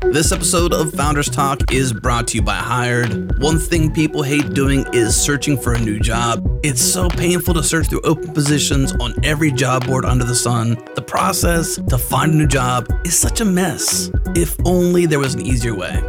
This episode of Founders Talk is brought to you by Hired. One thing people hate doing is searching for a new job. It's so painful to search through open positions on every job board under the sun. The process to find a new job is such a mess. If only there was an easier way.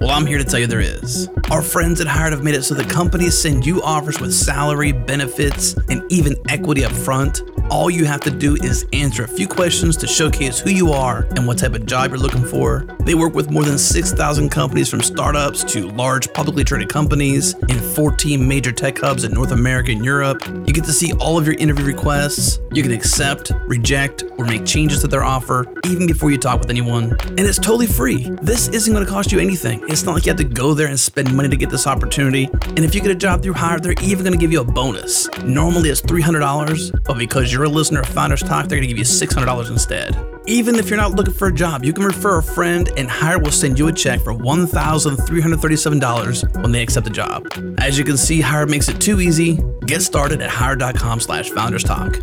Well, I'm here to tell you there is. Our friends at Hired have made it so that companies send you offers with salary, benefits, and even equity up front. All you have to do is answer a few questions to showcase who you are and what type of job you're looking for. They work with more than 6,000 companies from startups to large publicly traded companies in 14 major tech hubs in North America and Europe. You get to see all of your interview requests. You can accept, reject, or make changes to their offer even before you talk with anyone. And it's totally free. This isn't going to cost you anything. It's not like you have to go there and spend money to get this opportunity. And if you get a job through Hired, they're even going to give you a bonus. Normally it's $300, but because you're a listener of Founders Talk, they're going to give you $600 instead. Even if you're not looking for a job, you can refer a friend and Hired will send you a check for $1,337 when they accept the job. As you can see, Hired makes it too easy. Get started at hired.com slash founders talk.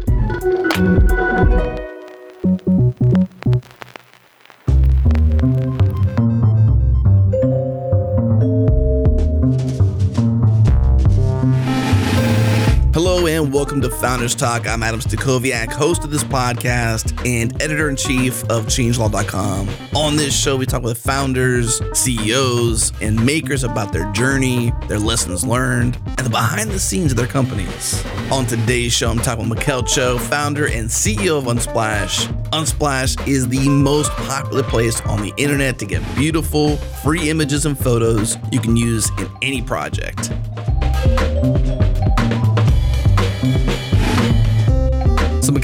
Hello and welcome to Founders Talk. I'm Adam Stacoviak, host of this podcast and editor in chief of changelog.com. On this show, we talk with founders, CEOs, and makers about their journey, their lessons learned, and the behind the scenes of their companies. On today's show, I'm talking with Mikael Cho, founder and CEO of Unsplash. Unsplash is the most popular place on the internet to get beautiful, free images and photos you can use in any project.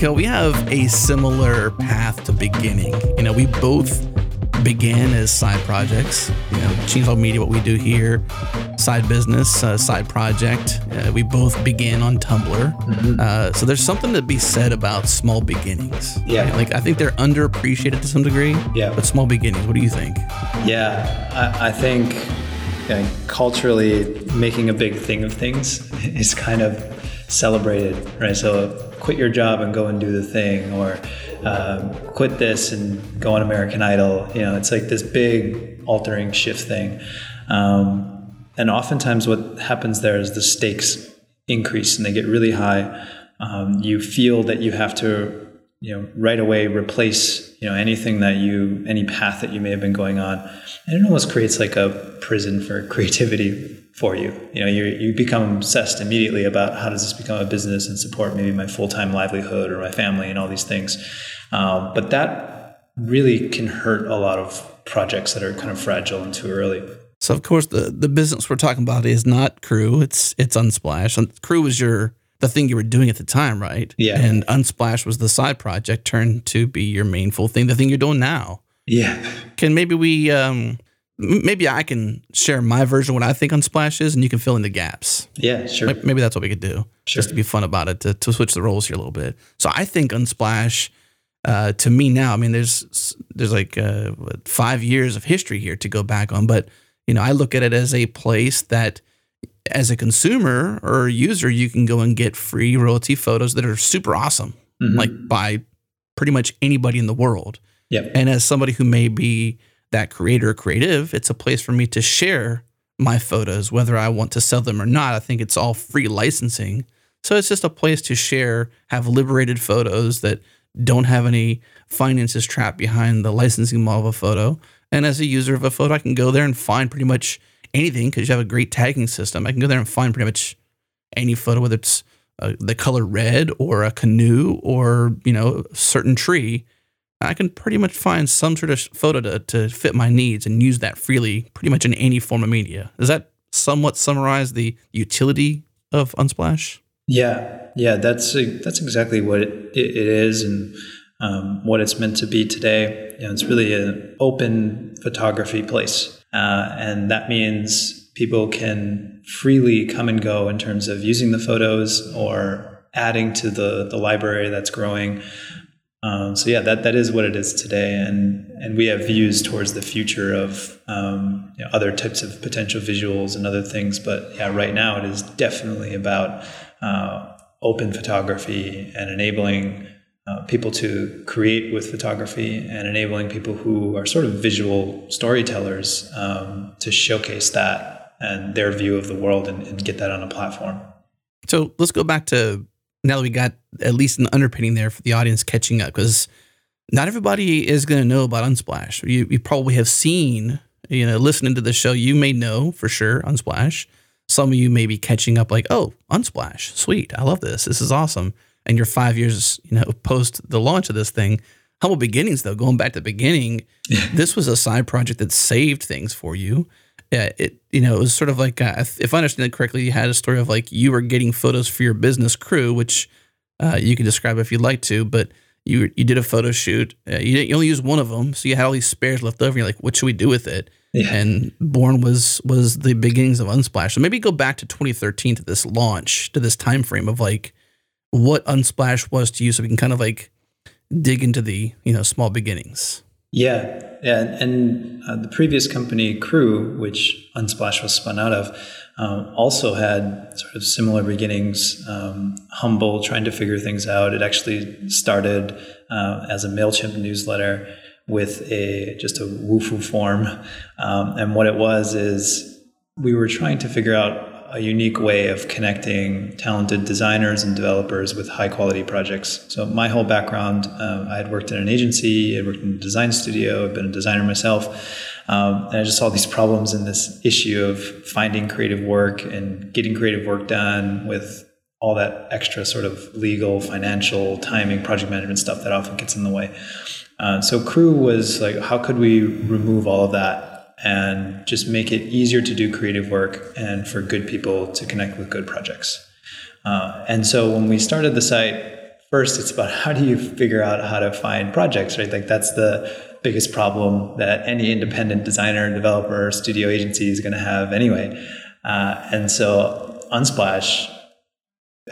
Mikael, we have a similar path to beginning. You know, we both began as side projects. You know, Changelog Media, what we do here, side business, uh, side project. Uh, we both began on Tumblr. Uh, so there's something to be said about small beginnings. Yeah. right? Like I think they're underappreciated to some degree. Yeah. But small beginnings, what do you think? Yeah, I, I think culturally making a big thing of things is kind of celebrated, right? So quit your job and go and do the thing, or um, quit this and go on American Idol. You know, it's like this big altering shift thing. Um, and oftentimes, what happens there is the stakes increase and they get really high. Um, you feel that you have to you know right away replace you know anything that you any path that you may have been going on and it almost creates like a prison for creativity for you you know you, you become obsessed immediately about how does this become a business and support maybe my full-time livelihood or my family and all these things um, but that really can hurt a lot of projects that are kind of fragile and too early So of course the the business we're talking about is not Crew. It's it's Unsplash. Un- Crew was your the thing you were doing at the time, right? Yeah. And Unsplash was the side project turned to be your main full thing, the thing you're doing now. yeah Can maybe we um maybe I can share my version of what I think Unsplash is and you can fill in the gaps. yeah sure May- Maybe that's what we could do. Sure. Just to be fun about it, to, to switch the roles here a little bit. So I think Unsplash, uh, to me now, I mean, there's there's like uh, five years of history here to go back on, but you know, I look at it as a place that, as a consumer or a user, you can go and get free royalty photos that are super awesome, Mhm. like by pretty much anybody in the world. yep And as somebody who may be that creator or creative, it's a place for me to share my photos, whether I want to sell them or not. I think it's all free licensing. So it's just a place to share, have liberated photos that don't have any finances trapped behind the licensing model of a photo. And as a user of a photo, I can go there and find pretty much anything because you have a great tagging system. I can go there and find pretty much any photo, whether it's uh, the color red or a canoe or you know a certain tree. I can pretty much find some sort of photo to, to fit my needs and use that freely, pretty much in any form of media. Does that somewhat summarize the utility of Unsplash? Yeah, yeah, that's that's exactly what it, it is, and um, what it's meant to be today. You know, it's really an open photography place, uh, and that means people can freely come and go in terms of using the photos or adding to the the library that's growing. Um, so yeah, that that is what it is today, and and we have views towards the future of um, you know, other types of potential visuals and other things. But yeah, right now it is definitely about uh, open photography and enabling uh, people to create with photography and enabling people who are sort of visual storytellers um, to showcase that and their view of the world and, and get that on a platform. So let's go back to now that we got at least an underpinning there for the audience catching up, because not everybody is going to know about Unsplash. You, you probably have seen, you know, listening to the show, you may know for sure Unsplash. Some of you may be catching up like, oh, Unsplash, sweet. I love this. This is awesome. And you're five years, you know, post the launch of this thing. Humble beginnings, though, going back to the beginning, this was a side project that saved things for you yeah, it you know it was sort of like uh, if I understand it correctly, you had a story of like you were getting photos for your business crew, which uh, you can describe if you'd like to, but you you did a photo shoot. Uh, you you only used one of them, so you had all these spares left over. You're like, what should we do with it? Yeah. And Born was was the beginnings of Unsplash. So maybe go back to 2013 to this launch, to this time frame of like what Unsplash was to you, so we can kind of like dig into the you know small beginnings. Yeah, yeah, and uh, the previous company, Crew, which Unsplash was spun out of, um, also had sort of similar beginnings. Um, humble, trying to figure things out. It actually started uh, as a Mailchimp newsletter with a just a Wufoo form, um, and what it was is we were trying to figure out a unique way of connecting talented designers and developers with high quality projects. So my whole background, uh, I had worked in an agency, I worked in a design studio, I've been a designer myself, um, and I just saw these problems in this issue of finding creative work and getting creative work done with all that extra sort of legal, financial, timing, project management stuff that often gets in the way. Uh, so Crew was like, how could we remove all of that and just make it easier to do creative work and for good people to connect with good projects. Uh, and so when we started the site, first it's about how do you figure out how to find projects, right? Like that's the biggest problem that any independent designer, developer, studio agency is going to have anyway. Uh, and so Unsplash,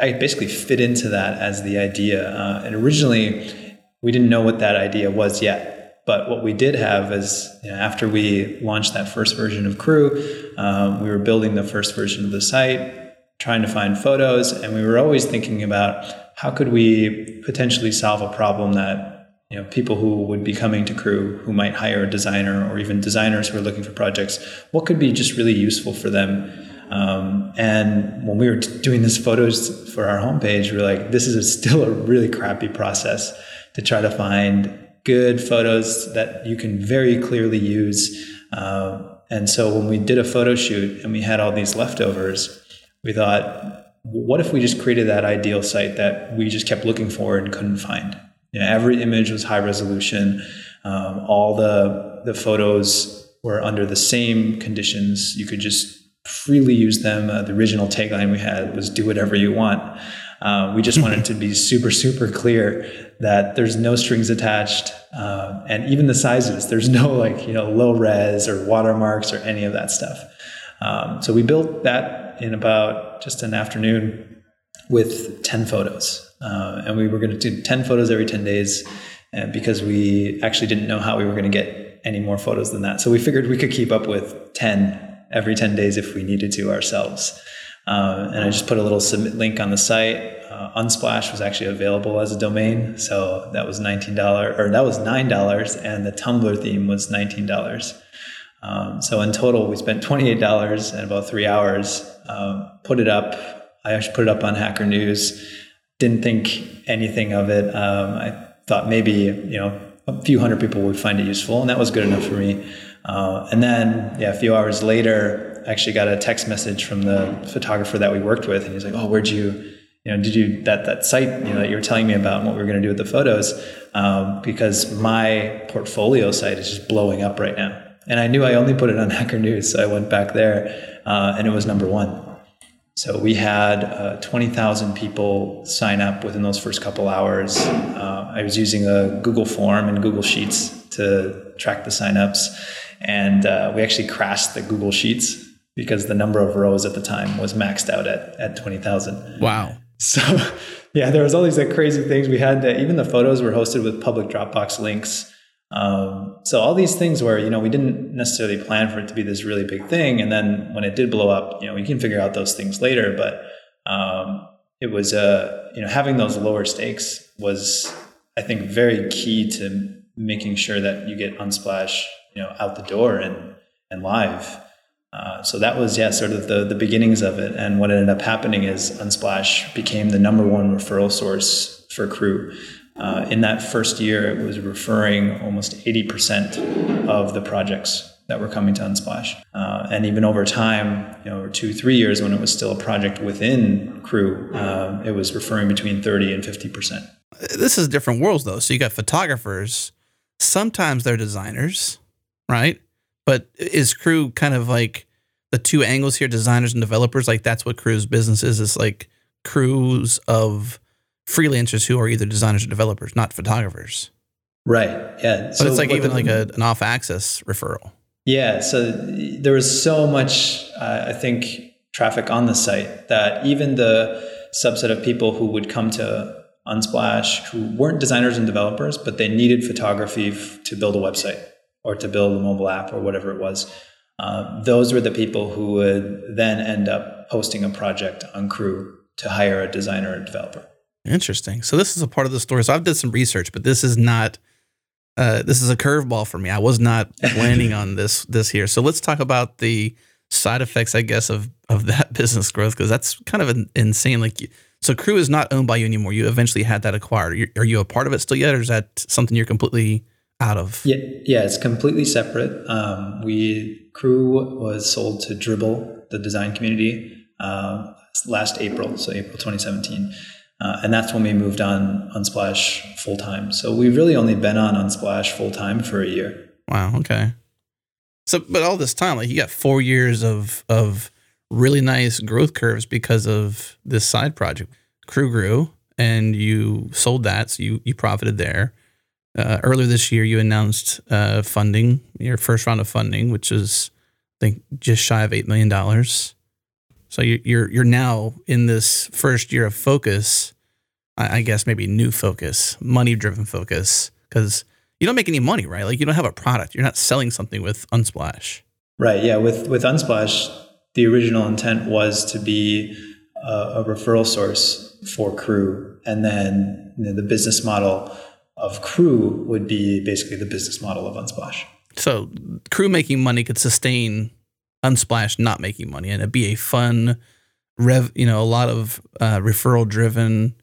I basically fit into that as the idea. Uh, and originally, we didn't know what that idea was yet but what we did have is you know, after we launched that first version of Crew, um, we were building the first version of the site, trying to find photos, and we were always thinking about how could we potentially solve a problem that you know people who would be coming to Crew who might hire a designer or even designers who are looking for projects, what could be just really useful for them. Um, and when we were doing this photos for our homepage, we were like, this is a, still a really crappy process to try to find good photos that you can very clearly use. Uh, and so when we did a photo shoot and we had all these leftovers, we thought, what if we just created that ideal site that we just kept looking for and couldn't find? You know, every image was high resolution. Um, all the the photos were under the same conditions. You could just freely use them. Uh, the original tagline we had was "Do whatever you want." Uh, we just wanted to be super, super clear that there's no strings attached, uh, and even the sizes. There's no like you know low res or watermarks or any of that stuff. Um, so we built that in about just an afternoon with 10 photos, uh, and we were going to do 10 photos every 10 days, because we actually didn't know how we were going to get any more photos than that. So we figured we could keep up with 10 every 10 days if we needed to ourselves. Um, and I just put a little submit link on the site. Uh, Unsplash was actually available as a domain, so that was nineteen dollars, or that was nine dollars, and the Tumblr theme was nineteen dollars. Um, so in total, we spent twenty eight dollars and about three hours. Um, put it up. I actually put it up on Hacker News. Didn't think anything of it. Um, I thought maybe you know a few hundred people would find it useful, and that was good enough for me. Uh, and then, yeah, a few hours later, actually got a text message from the photographer that we worked with, and he's like, "Oh, where'd you, you know, did you that that site, you know, that you were telling me about and what we were going to do with the photos? Um, because my portfolio site is just blowing up right now." And I knew I only put it on Hacker News, so I went back there, uh, and it was number one. So we had uh, 20,000 people sign up within those first couple hours. Uh, I was using a Google form and Google Sheets to track the signups and uh, we actually crashed the Google Sheets because the number of rows at the time was maxed out at, at 20,000. Wow. So yeah, there was all these like crazy things. We had that even the photos were hosted with public Dropbox links. Um, so all these things where you know we didn't necessarily plan for it to be this really big thing, and then when it did blow up, you know we can figure out those things later. But um, it was uh, you know having those lower stakes was I think very key to making sure that you get Unsplash you know out the door and and live. Uh, so that was yeah sort of the the beginnings of it. And what ended up happening is Unsplash became the number one referral source for Crew. Uh, in that first year, it was referring almost 80% of the projects that were coming to Unsplash. Uh, and even over time, you know, two, three years when it was still a project within Crew, um, it was referring between 30 and 50%. This is different worlds though. So you got photographers, sometimes they're designers, right? But is Crew kind of like the two angles here, designers and developers? Like that's what Crew's business is. It's like crews of freelancers who are either designers or developers, not photographers. Right. Yeah. But so it's like even the, like a, an off access referral. Yeah. So there was so much, uh, I think, traffic on the site that even the subset of people who would come to Unsplash who weren't designers and developers, but they needed photography f- to build a website or to build a mobile app or whatever it was. Uh, those were the people who would then end up posting a project on Crew to hire a designer or developer. Interesting. So this is a part of the story. So I've did some research, but this is not. Uh, this is a curveball for me. I was not planning on this this here. So let's talk about the side effects, I guess, of of that business growth because that's kind of an, insane. Like, so Crew is not owned by you anymore. You eventually had that acquired. Are you a part of it still yet, or is that something you're completely out of? Yeah, yeah, it's completely separate. Um, we Crew was sold to Dribbble, the design community, uh, last April, so April 2017. Uh, and that's when we moved on Unsplash full time. So we've really only been on Unsplash full time for a year. Wow. Okay. So, but all this time, like you got four years of of really nice growth curves because of this side project. Crew grew, and you sold that, so you you profited there. Uh, earlier this year, you announced uh, funding, your first round of funding, which is I think just shy of eight million dollars. So you're you're now in this first year of focus, I guess maybe new focus, money driven focus, because you don't make any money, right? Like you don't have a product. You're not selling something with Unsplash. Right. Yeah. With with Unsplash, the original intent was to be a, a referral source for Crew, and then you know, the business model of Crew would be basically the business model of Unsplash. So Crew making money could sustain Unsplash not making money, and it'd be a fun, rev, you know, a lot of uh, referral driven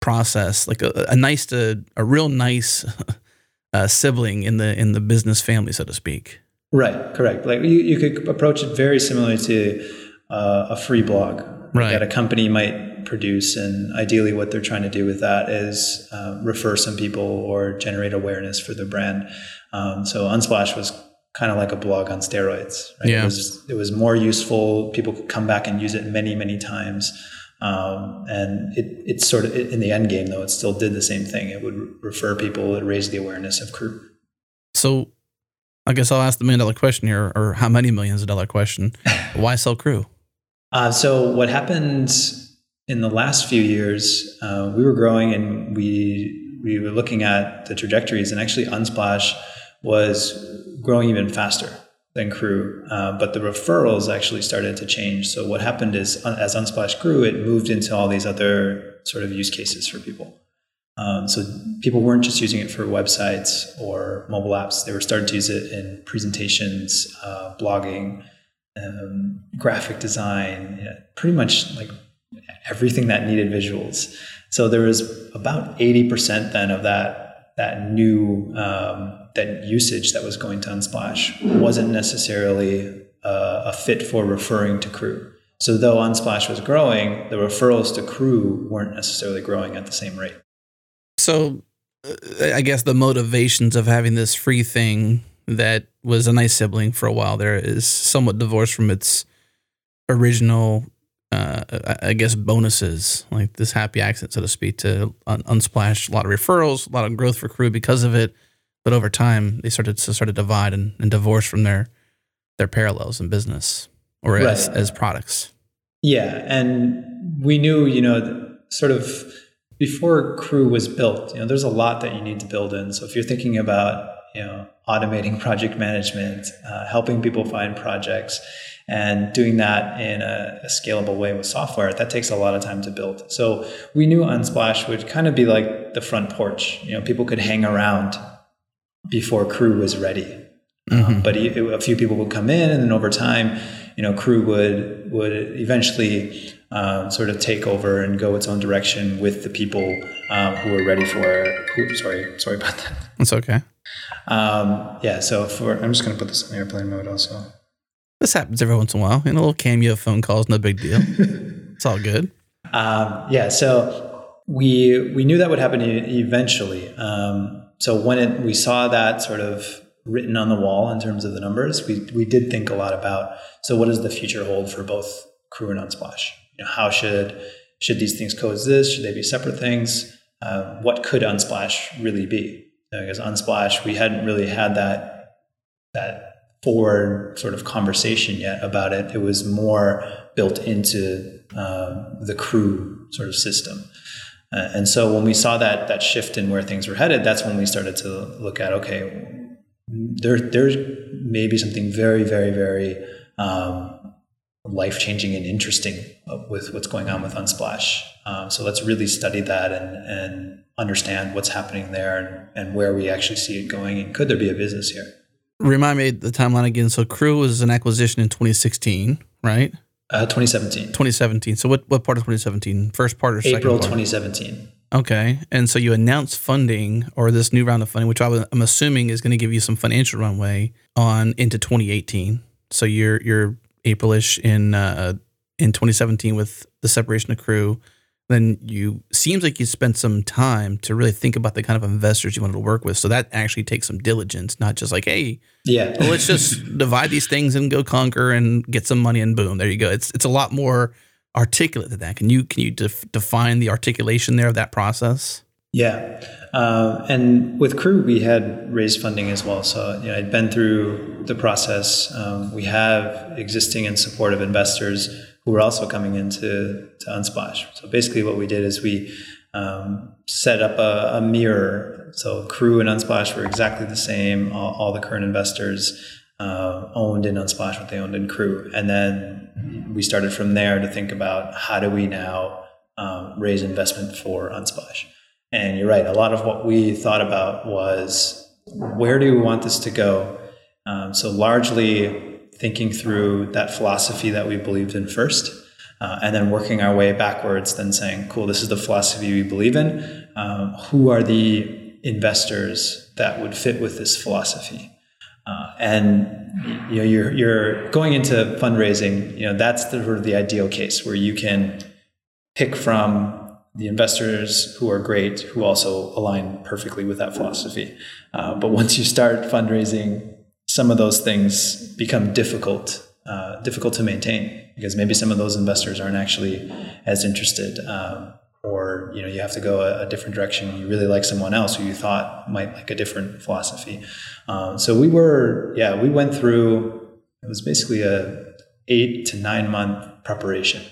process, like a, a nice to a real nice uh, sibling in the in the business family, so to speak. Right, correct. Like you, you could approach it very similarly to uh, a free blog right. that a company might produce, and ideally, what they're trying to do with that is uh, refer some people or generate awareness for the brand. Um, so Unsplash was kind of like a blog on steroids. Right? Yeah. It was it was more useful. People could come back and use it many many times. Um, and it it's sort of in the end game though it still did the same thing. It would refer people. It raised the awareness of crew. So, I guess I'll ask the million dollar question here, or how many millions of dollar question? Why sell crew? Uh, so what happened in the last few years? Uh, we were growing and we we were looking at the trajectories, and actually Unsplash was growing even faster than Crew, uh, but the referrals actually started to change. So what happened is, uh, as Unsplash grew, it moved into all these other sort of use cases for people. Um, so people weren't just using it for websites or mobile apps; they were starting to use it in presentations, uh, blogging, um, graphic design, you know, pretty much like everything that needed visuals. So there was about eighty percent then of that that new um, that usage that was going to Unsplash wasn't necessarily uh, a fit for referring to crew. So though Unsplash was growing, the referrals to crew weren't necessarily growing at the same rate. So uh, I guess the motivations of having this free thing that was a nice sibling for a while there is somewhat divorced from its original uh, I guess bonuses like this happy accident, so to speak, to unsplash a lot of referrals, a lot of growth for crew because of it. But over time, they started to sort of divide and, and divorce from their their parallels in business or right. as, as products. Yeah, and we knew, you know, sort of before Crew was built, you know, there's a lot that you need to build in. So if you're thinking about you know automating project management, uh, helping people find projects, and doing that in a, a, scalable way with software, that takes a lot of time to build. So we knew Unsplash would kind of be like the front porch. You know, people could hang around before Crew was ready. Mm-hmm. Um, but a few people would come in, and then over time, you know, Crew would would eventually um, sort of take over and go its own direction with the people um, who were ready for. Who, sorry, sorry about that. It's okay. Um, yeah, so for I'm just going to put this on airplane mode also. This happens every once in a while. In a little cameo phone call is no big deal. it's all good. Um, yeah, so we we knew that would happen eventually. Um, so when it, we saw that sort of written on the wall in terms of the numbers, we we did think a lot about. So what does the future hold for both Crew and Unsplash? You know, how should should these things coexist? Should they be separate things? Uh, what could Unsplash really be? because Unsplash, we hadn't really had that that forward sort of conversation yet about it. It was more built into um, the crew sort of system. Uh, and so when we saw that that shift in where things were headed, that's when we started to look at okay, there there's maybe something very very very um, life changing and interesting with what's going on with Unsplash. Um, so let's really study that and and understand what's happening there and, and where we actually see it going and could there be a business here remind me the timeline again. So crew was an acquisition in 2016 right? Uh, 2017 2017 so what, what part of 2017 first part or second april part? 2017 okay. And so you announced funding or this new round of funding which i'm assuming is going to give you some financial runway on into 2018 so you're you're aprilish in uh, in 2017 with the separation of crew then you seems like you spent some time to really think about the kind of investors you wanted to work with. So that actually takes some diligence, not just like, hey, yeah, well, let's just divide these things and go conquer and get some money and boom, there you go. It's it's a lot more articulate than that. Can you can you def- define the articulation there of that process? Yeah, uh, and with Crew, we had raised funding as well. So you know, I'd been through the process. Um, we have existing and supportive investors who were also coming into to Unsplash. So basically, what we did is we um, set up a, a, mirror. So Crew and Unsplash were exactly the same. All, all the current investors uh, owned in Unsplash what they owned in Crew, and then we started from there to think about how do we now um, raise investment for Unsplash. And you're right. A lot of what we thought about was where do we want this to go. Um, so largely thinking through that philosophy that we believed in first, uh, and then working our way backwards, then saying, cool, this is the philosophy we believe in. Um, who are the investors that would fit with this philosophy? Uh, and you know, you're, you're going into fundraising, you know, that's the, sort of the ideal case where you can pick from the investors who are great, who also align perfectly with that philosophy. Uh, but once you start fundraising some of those things become difficult uh, difficult to maintain because maybe some of those investors aren't actually as interested um, or you know you have to go a, a, different direction you really like someone else who you thought might like a different philosophy. Um, so we were yeah we went through it was basically a eight to nine month preparation.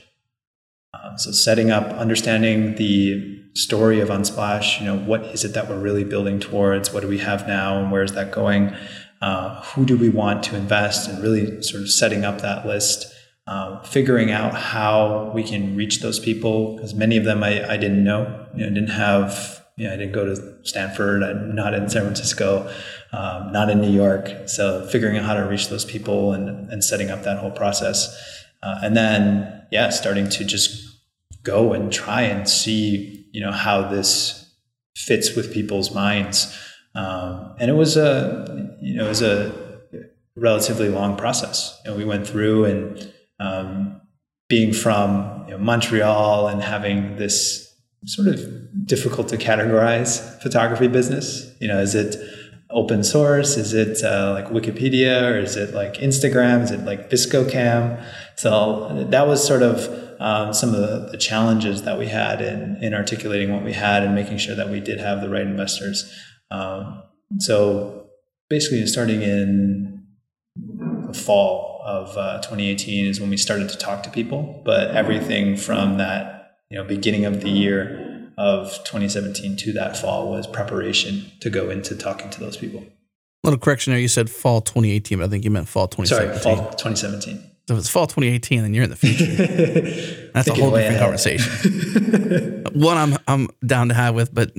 Um, so setting up understanding the story of unsplash you know what is it that we're really building towards? What do we have now? And where is that going uh, who do we want to invest and really sort of setting up that list um, figuring out how we can reach those people because many of them I, I didn't know. You know didn't have you know, I didn't go to Stanford I'm not in San Francisco um, not in New York. So figuring out how to reach those people and, and setting up that whole process. Uh, and then yeah starting to just go and try and see you know how this fits with people's minds um, and it was a, you know, it was a relatively long process. You know, we went through and um, being from you know, Montreal and having this sort of difficult to categorize photography business. You know, is it open source? Is it uh, like Wikipedia or is it like Instagram? Is it like VSCO Cam? So that was sort of um, some of the, the, challenges that we had in, in articulating what we had and making sure that we did have the right investors. Um, so basically, starting in the fall of uh, 2018 is when we started to talk to people. But everything from that you know beginning of the year of 2017 to that fall was preparation to go into talking to those people. Little correction there. You said fall 2018, but I think you meant fall 2017. Sorry, fall 2017. So if it's fall 2018, then you're in the future. That's a whole different conversation. One I'm I'm down to have with, but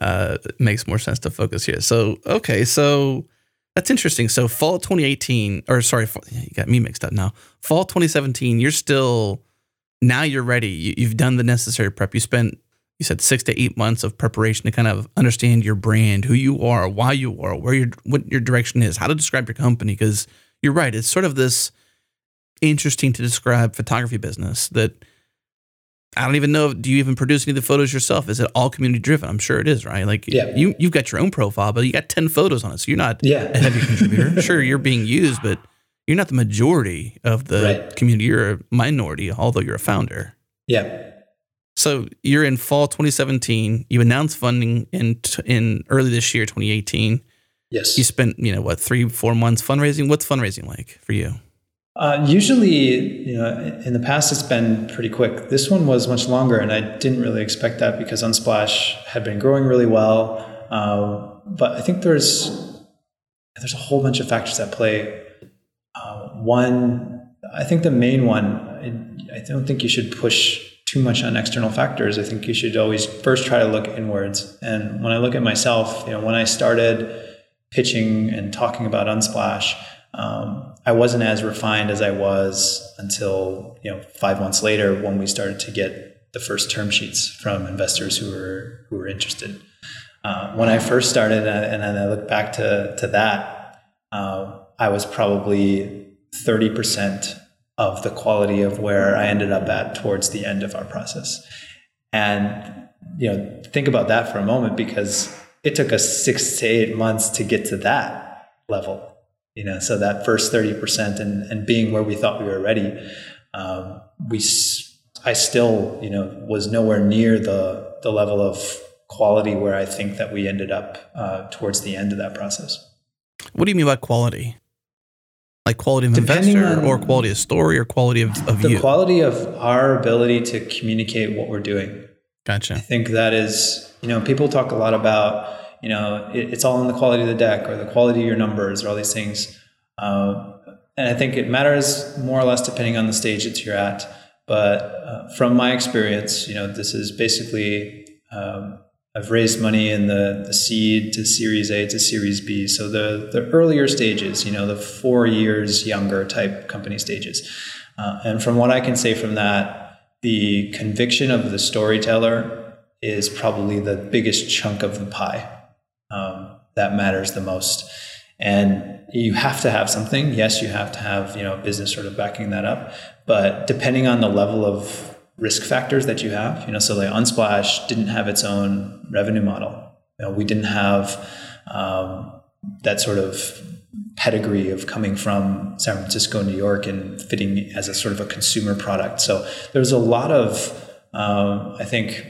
uh, makes more sense to focus here. So okay, so that's interesting. So fall 2018, or sorry, you got me mixed up now. Fall 2017, you're still now you're ready. You, you've done the necessary prep. You spent you said six to eight months of preparation to kind of understand your brand, who you are, why you are, where your what your direction is, how to describe your company. Because you're right, it's sort of this interesting to describe photography business that I don't even know. Do you even produce any of the photos yourself? Is it all community driven? I'm sure it is, right? Like yeah. you you've got your own profile, but you got ten photos on it, so you're not yeah. a heavy contributor. sure, you're being used, but you're not the majority of the right. community. You're a minority, although you're a founder. Yeah. So you're in fall 2017. You announced funding in in early this year, 2018. Yes. You spent you know what three four months fundraising. What's fundraising like for you? Uh, usually, you know, in the past it's been pretty quick. This one was much longer, and I didn't really expect that because Unsplash had been growing really well. Uh, but I think there's there's a whole bunch of factors at play. Uh, one, I think the main one, I, I don't think you should push too much on external factors. I think you should always first try to look inwards. And when I look at myself, you know, when I started pitching and talking about Unsplash, um, I wasn't as refined as I was until you know five months later when we started to get the first term sheets from investors who were who were interested. Uh, when I first started, and then I look back to to that, uh, I was probably thirty percent of the quality of where I ended up at towards the end of our process. And you know, think about that for a moment because it took us six to eight months to get to that level you know so that first 30% and, and being where we thought we were ready um, we i still you know was nowhere near the the level of quality where i think that we ended up uh, towards the end of that process. What do you mean by quality? Like quality of Depending investor or quality of story or quality of, of the you? quality of our ability to communicate what we're doing. Gotcha. I think that is you know people talk a lot about you know, it, it's all in the quality of the deck or the quality of your numbers or all these things. Uh, and I think it matters more or less depending on the stage that you're at. But uh, from my experience, you know, this is basically um, I've raised money in the, the seed to Series A to Series B. So the the earlier stages, you know, the four years younger type company stages. Uh, and from what I can say from that, the conviction of the storyteller is probably the biggest chunk of the pie that matters the most. And you have to have something. Yes, you have to have you know business sort of backing that up. But depending on the level of risk factors that you have, you know, so like Unsplash didn't have its own revenue model. You know, we didn't have um, that sort of pedigree of coming from San Francisco, New York, and fitting as a sort of a consumer product. So there's a lot of, um, I think,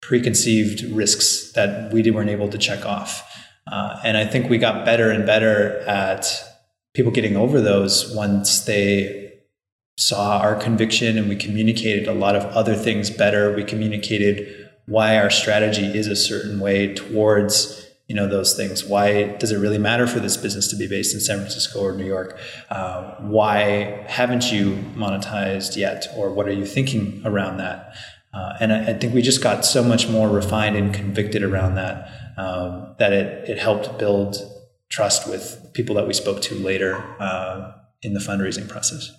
preconceived risks that we weren't able to check off. Uh, and I think we got better and better at people getting over those once they saw our conviction and we communicated a lot of other things better. We communicated why our strategy is a certain way towards you know those things. Why does it really matter for this business to be based in san francisco or new york? Uh, why haven't you monetized yet? Or what are you thinking around that? Uh, and I, I, think we just got so much more refined and convicted around that um, that it, it helped build trust with people that we spoke to later uh, in the fundraising process.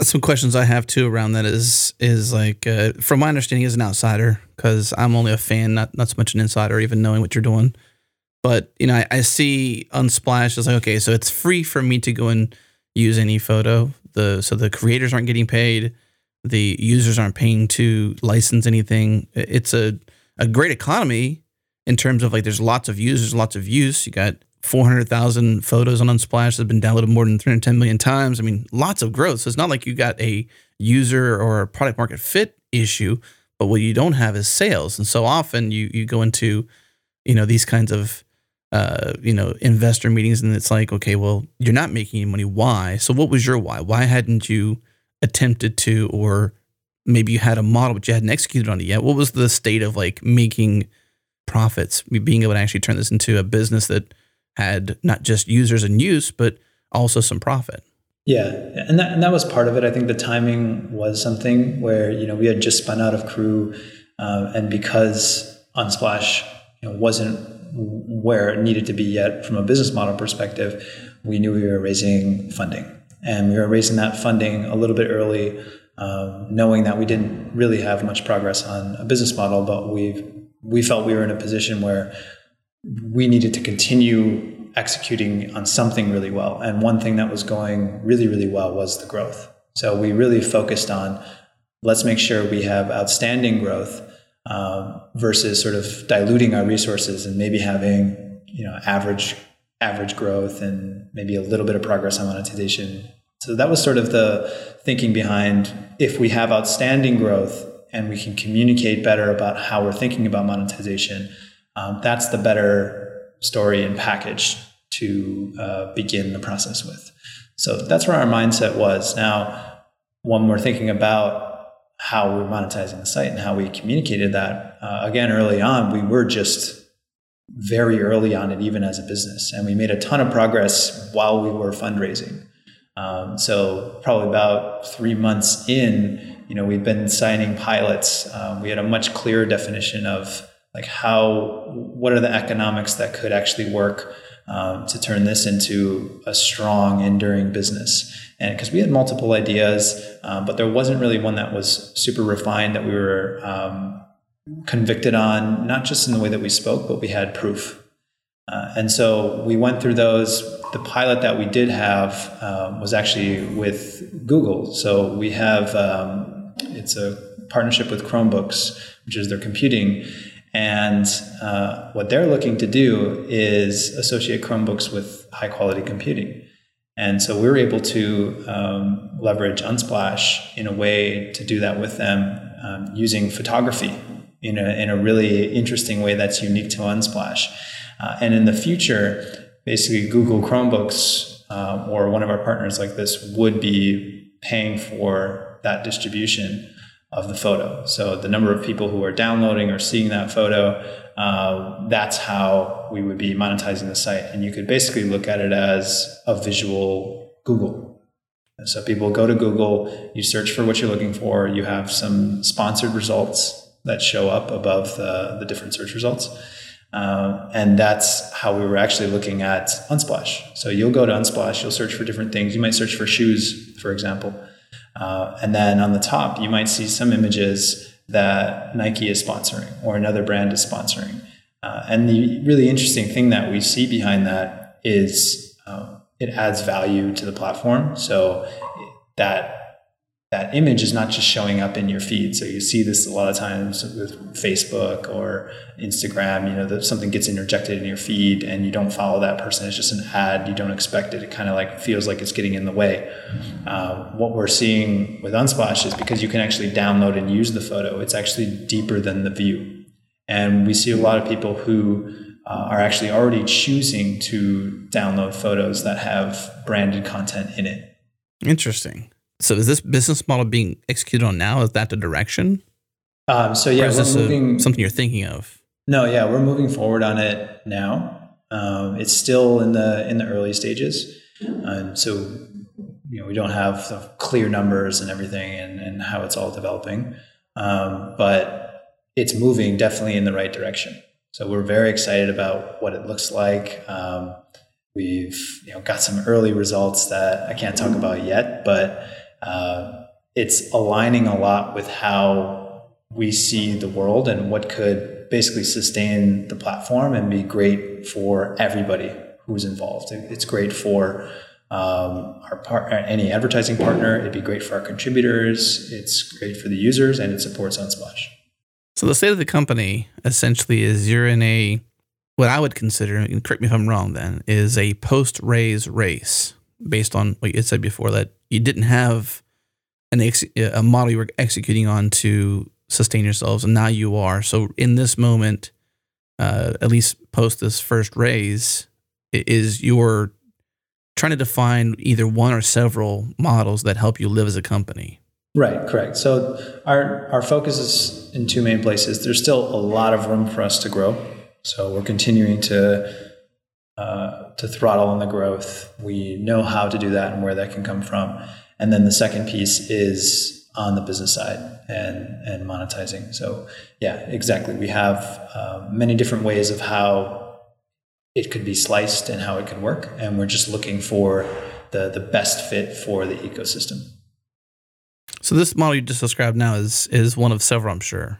Some questions I have too around that is is like uh, from my understanding as an outsider because I'm only a fan, not not so much an insider, even knowing what you're doing. But you know, I, I see Unsplash as like okay, so it's free for me to go and use any photo. The so the creators aren't getting paid the users aren't paying to license anything. It's a, a great economy in terms of like there's lots of users, lots of use. You got 400,000 photos on Unsplash that have been downloaded more than 310 million times. I mean, lots of growth. So it's not like you got a user or a product market fit issue, but what you don't have is sales. And so often you you go into, you know, these kinds of uh, you know, investor meetings and it's like, okay, well, you're not making any money. Why? So what was your why? Why hadn't you attempted to or maybe you had a model but you hadn't executed on it yet. What was the state of like making profits, being able to actually turn this into a business that had not just users and use, but also some profit? Yeah, and that and that was part of it. I think the timing was something where you know we had just spun out of Crew, um, and because Unsplash you know, wasn't where it needed to be yet from a business model perspective, we knew we were raising funding, and we were raising that funding a little bit early, um, knowing that we didn't really have much progress on a business model, but we we felt we were in a position where we needed to continue executing on something really well. And one thing that was going really, really well was the growth. So we really focused on let's make sure we have outstanding growth um, versus sort of diluting our resources and maybe having you know average average growth and maybe a little bit of progress on monetization. So that was sort of the thinking behind if we have outstanding growth and we can communicate better about how we're thinking about monetization, um, that's the better story and package to uh, begin the process with. So that's where our mindset was. Now, when we're thinking about how we're monetizing the site and how we communicated that, uh, again, early on, we were just very early on it, even as a business. And we made a ton of progress while we were fundraising. Um, so, probably about three months in, you know, we've been signing pilots. Um, we had a much clearer definition of like how, what are the economics that could actually work um, to turn this into a strong, enduring business. And because we had multiple ideas, um, but there wasn't really one that was super refined that we were um, convicted on, not just in the way that we spoke, but we had proof. Uh, and so we went through those. The pilot that we did have um, was actually with Google. So we have um, it's a partnership with Chromebooks, which is their computing. And uh, what they're looking to do is associate Chromebooks with high quality computing. And so we were able to um, leverage Unsplash in a way to do that with them um, using photography in a, in a really interesting way that's unique to Unsplash. Uh, and in the future, basically, Google Chromebooks uh, or one of our partners like this would be paying for that distribution of the photo. So the number of people who are downloading or seeing that photo, uh, that's how we would be monetizing the site. And you could basically look at it as a visual Google. So people go to Google, you search for what you're looking for, you have some sponsored results that show up above the, the different search results. Uh, and that's how we were actually looking at Unsplash. So you'll go to Unsplash, you'll search for different things. You might search for shoes, for example. Uh, and then on the top, you might see some images that Nike is sponsoring or another brand is sponsoring. Uh, and the really interesting thing that we see behind that is um, it adds value to the platform. So that that image is not just showing up in your feed. So you see this a lot of times with Facebook or Instagram, you know, that something gets interjected in your feed and you don't follow that person. It's just an ad. You don't expect it. It kind of like feels like it's getting in the way. Uh, what we're seeing with Unsplash is because you can actually download and use the photo, it's actually deeper than the view. And we see a lot of people who uh, are actually already choosing to download photos that have branded content in it. Interesting. So is this business model being executed on now? Is that the direction? Um, so yeah, we're moving, a, something you're thinking of. No, yeah, we're moving forward on it now. Um, it's still in the in the early stages, and so you know we don't have the clear numbers and everything and, and how it's all developing, um, but it's moving definitely in the right direction. So we're very excited about what it looks like. Um, we've you know got some early results that I can't talk about yet, but uh, it's aligning a lot with how we see the world and what could basically sustain the platform and be great for everybody who's involved. It's great for um, our par- any advertising partner. It'd be great for our contributors. It's great for the users, and it supports Unsplash. So the state of the company essentially is you're in a what I would consider, and correct me if I'm wrong, then is a post raise race based on what you said before that you didn't have an ex- a model you were executing on to sustain yourselves, and now you are. So in this moment, uh, at least post this first raise, is you're trying to define either one or several models that help you live as a company. Right, correct. So our our focus is in two main places. There's still a lot of room for us to grow. So we're continuing to uh, to throttle on the growth. We know how to do that and where that can come from. And then the second piece is on the business side and and monetizing. So yeah, exactly. We have uh, many different ways of how it could be sliced and how it could work, and we're just looking for the the best fit for the ecosystem. So this model you just described now is is one of several, I'm sure.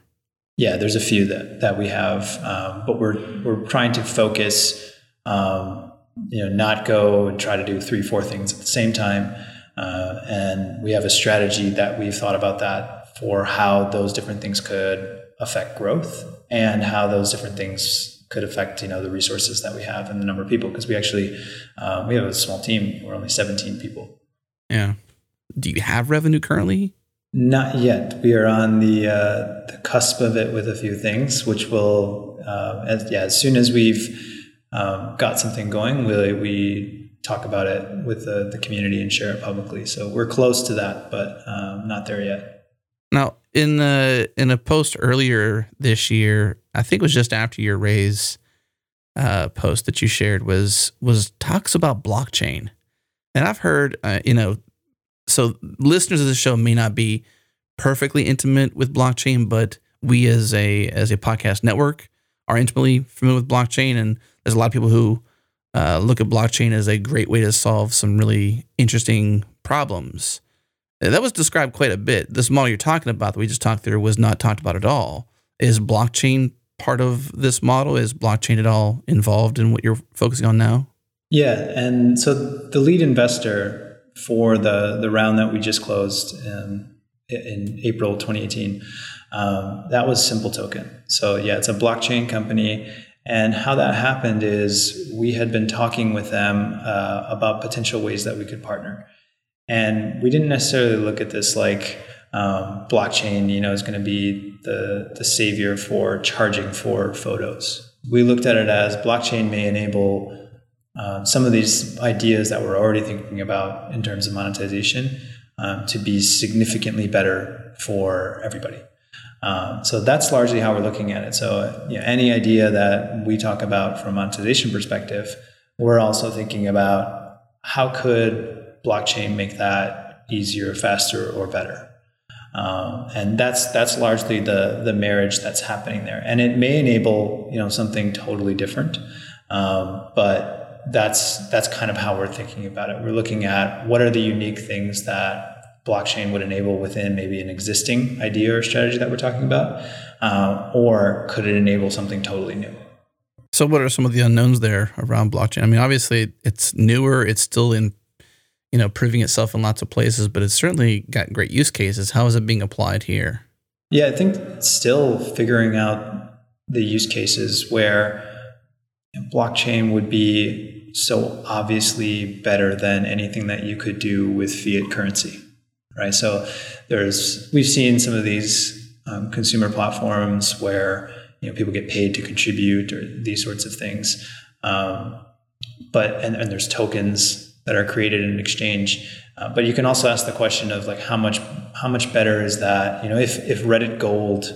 Yeah, there's a few that that we have, um, but we're we're trying to focus. Um, you know, not go and try to do three, four things at the same time. Uh, and we have a strategy that we've thought about that for how those different things could affect growth and how those different things could affect you know the resources that we have and the number of people. Because we actually um, we have a small team. We're only 17 people. Yeah. Do you have revenue currently? Not yet. We are on the uh, the cusp of it with a few things which will uh, as, yeah as soon as we've um, got something going we, we talk about it with the, the community and share it publicly. So we're close to that, but um, not there yet. Now, in the in a post earlier this year, I think it was just after your raise uh, post that you shared was was talks about blockchain, and I've heard uh, you know, so listeners of the show may not be perfectly intimate with blockchain, but we as a as a podcast network are intimately familiar with blockchain, and there's a lot of people who uh, look at blockchain as a great way to solve some really interesting problems. That was described quite a bit. This model you're talking about that we just talked through was not talked about at all. Is blockchain part of this model? Is blockchain at all involved in what you're focusing on now? Yeah, and so the lead investor for the the round that we just closed in, in April 2018, um, that was Simple Token. So yeah, it's a blockchain company and how that happened is we had been talking with them uh, about potential ways that we could partner. And we didn't necessarily look at this like um, blockchain, you know, is going to be the, the savior for charging for photos. We looked at it as blockchain may enable uh, some of these ideas that we're already thinking about in terms of monetization um, to be significantly better for everybody. Um, so that's largely how we're looking at it. So you know, any idea that we talk about from a monetization perspective, we're also thinking about how could blockchain make that easier, faster, or better. Um, and that's that's largely the the marriage that's happening there. And it may enable you know something totally different, um, but that's that's kind of how we're thinking about it. We're looking at what are the unique things that blockchain would enable within maybe an existing idea or strategy that we're talking about, uh, or could it enable something totally new? So, what are some of the unknowns there around blockchain? I mean, obviously, it's newer. It's still in, you know, proving itself in lots of places, but it's certainly got great use cases. How is it being applied here? Yeah, I think still figuring out the use cases where blockchain would be so obviously better than anything that you could do with fiat currency right? So there's we've seen some of these um, consumer platforms where you know people get paid to contribute or these sorts of things, um, but and, and there's tokens that are created in exchange. Uh, but you can also ask the question of like how much how much better is that? You know, if if Reddit Gold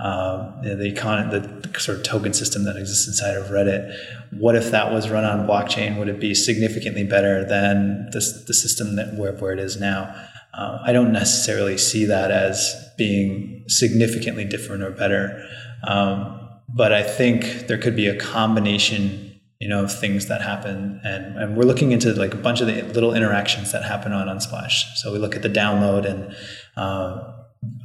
um, the, econ- the sort of token system that exists inside of Reddit. What if that was run on blockchain? Would it be significantly better than this, the system that where, where it is now? Uh, I don't necessarily see that as being significantly different or better. Um, but I think there could be a combination, you know, of things that happen. And, and we're looking into like a bunch of the little interactions that happen on Unsplash. So we look at the download and um,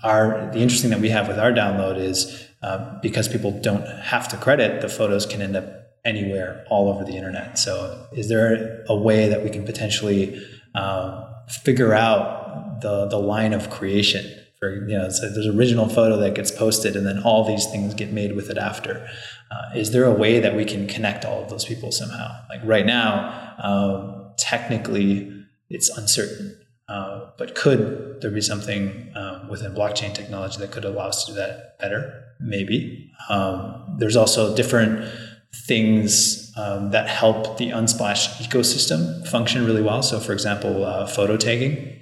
our the interesting thing that we have with our download is uh, because people don't have to credit, the photos can end up anywhere all over the internet. So is there a way that we can potentially um, figure out the the line of creation for you know so there's original photo that gets posted and then all these things get made with it after uh, is there a way that we can connect all of those people somehow like right now um, technically it's uncertain uh, but could there be something um, within blockchain technology that could allow us to do that better maybe um, there's also different things um, that help the Unsplash ecosystem function really well. So, for example, uh, photo tagging.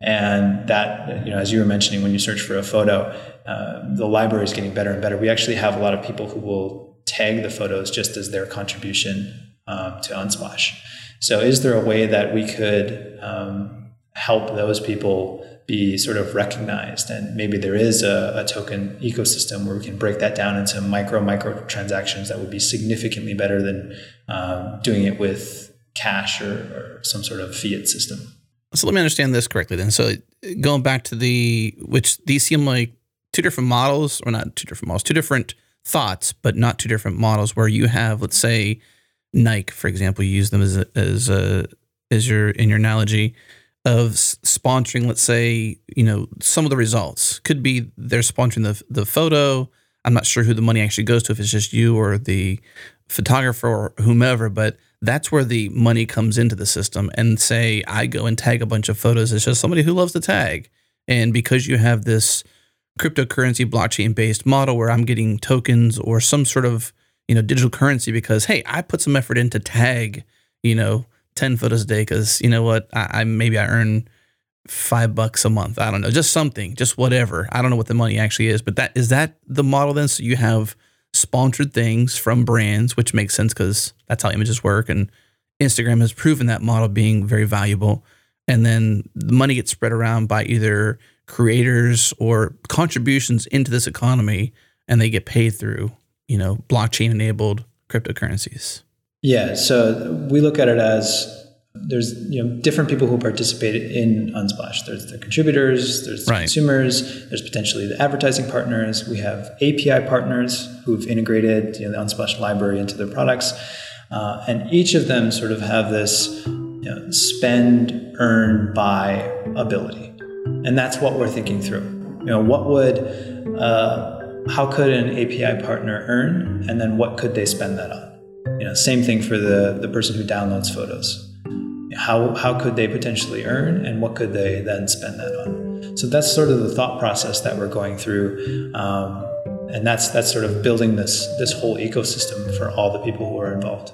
And that, you know, as you were mentioning, when you search for a photo, uh, the library is getting better and better. We actually have a lot of people who will tag the photos just as their contribution um, to Unsplash. So, is there a way that we could um, help those people be sort of recognized? And maybe there is a, a, token ecosystem where we can break that down into micro micro transactions that would be significantly better than um, doing it with cash or, or some sort of fiat system. So let me understand this correctly then. So going back to the which these seem like two different models, or not two different models, two different thoughts, but not two different models. Where you have, let's say, Nike, for example, you use them as a, as a as your in your analogy of sponsoring. Let's say you know some of the results could be they're sponsoring the the photo. I'm not sure who the money actually goes to if it's just you or the photographer or whomever, but that's where the money comes into the system. And say I go and tag a bunch of photos. It's just somebody who loves to tag. And because you have this cryptocurrency blockchain based model where I'm getting tokens or some sort of, you know, digital currency because, hey, I put some effort into tag, you know, 10 photos a day because, you know what, I, I maybe I earn five bucks a month. I don't know, just something, just whatever. I don't know what the money actually is, but that is that the model then? So you have sponsored things from brands, which makes sense because that's how images work. And Instagram has proven that model being very valuable. And then the money gets spread around by either creators or contributions into this economy, and they get paid through, you know, blockchain enabled cryptocurrencies. Yeah. So we look at it as there's you know different people who participate in Unsplash. There's the contributors, there's the right. consumers, there's potentially the advertising partners. We have API partners who've integrated you know, the Unsplash library into their products, uh, and each of them sort of have this you know, spend earn buy ability, and that's what we're thinking through. You know, what would uh, how could an API partner earn, and then what could they spend that on? You know, same thing for the the person who downloads photos how, how could they potentially earn and what could they then spend that on? So that's sort of the thought process that we're going through. Um, and that's, that's sort of building this, this whole ecosystem for all the people who are involved.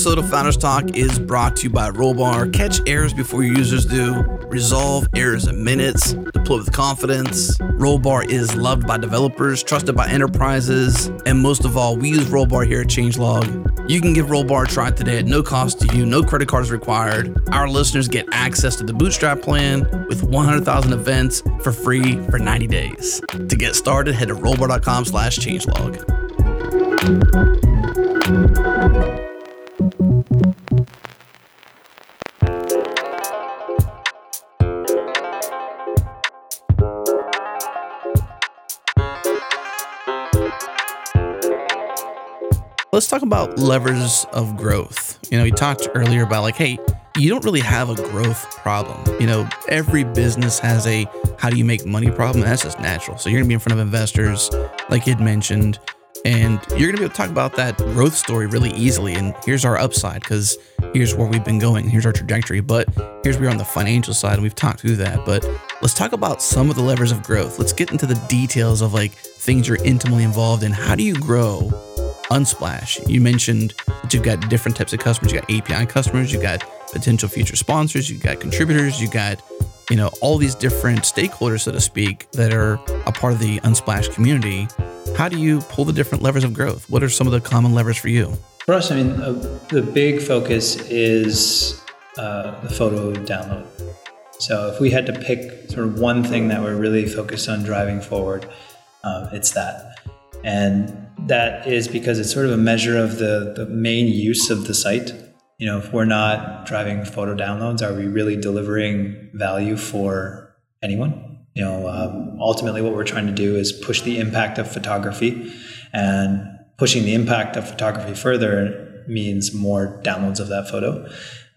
Episode of Founders Talk is brought to you by Rollbar. Catch errors before your users do, resolve errors in minutes, deploy with confidence. Rollbar is loved by developers, trusted by enterprises, and most of all, we use Rollbar here at Changelog. You can give Rollbar a try today at no cost to you, no credit cards required. Our listeners get access to the Bootstrap plan with 100,000 events for free for 90 days. To get started, head to rollbar.com slash changelog. Let's talk about levers of growth. You know, we talked earlier about like, hey, you don't really have a growth problem. You know, every business has a how do you make money problem. That's just natural. So you're gonna be in front of investors, like you'd mentioned and you're going to be able to talk about that growth story really easily. And here's our upside because here's where we've been going. Here's our trajectory. But here's where we're on the financial side. And we've talked through that. But let's talk about some of the levers of growth. Let's get into the details of like things you're intimately involved in. How do you grow Unsplash? You mentioned that you've got different types of customers. You've got API customers, You've got potential future sponsors, You've got contributors, You've got you know all these different stakeholders, so to speak, that are a part of the Unsplash community how do you pull the different levers of growth? What are some of the common levers for you? For us, I mean, uh, the big focus is uh, the photo download. So if we had to pick sort of one thing that we're really focused on driving forward, uh, it's that. And that is because it's sort of a measure of the, the main use of the site. You know, if we're not driving photo downloads, are we really delivering value for anyone? you know, um, ultimately what we're trying to do is push the impact of photography and pushing the impact of photography further means more downloads of that photo,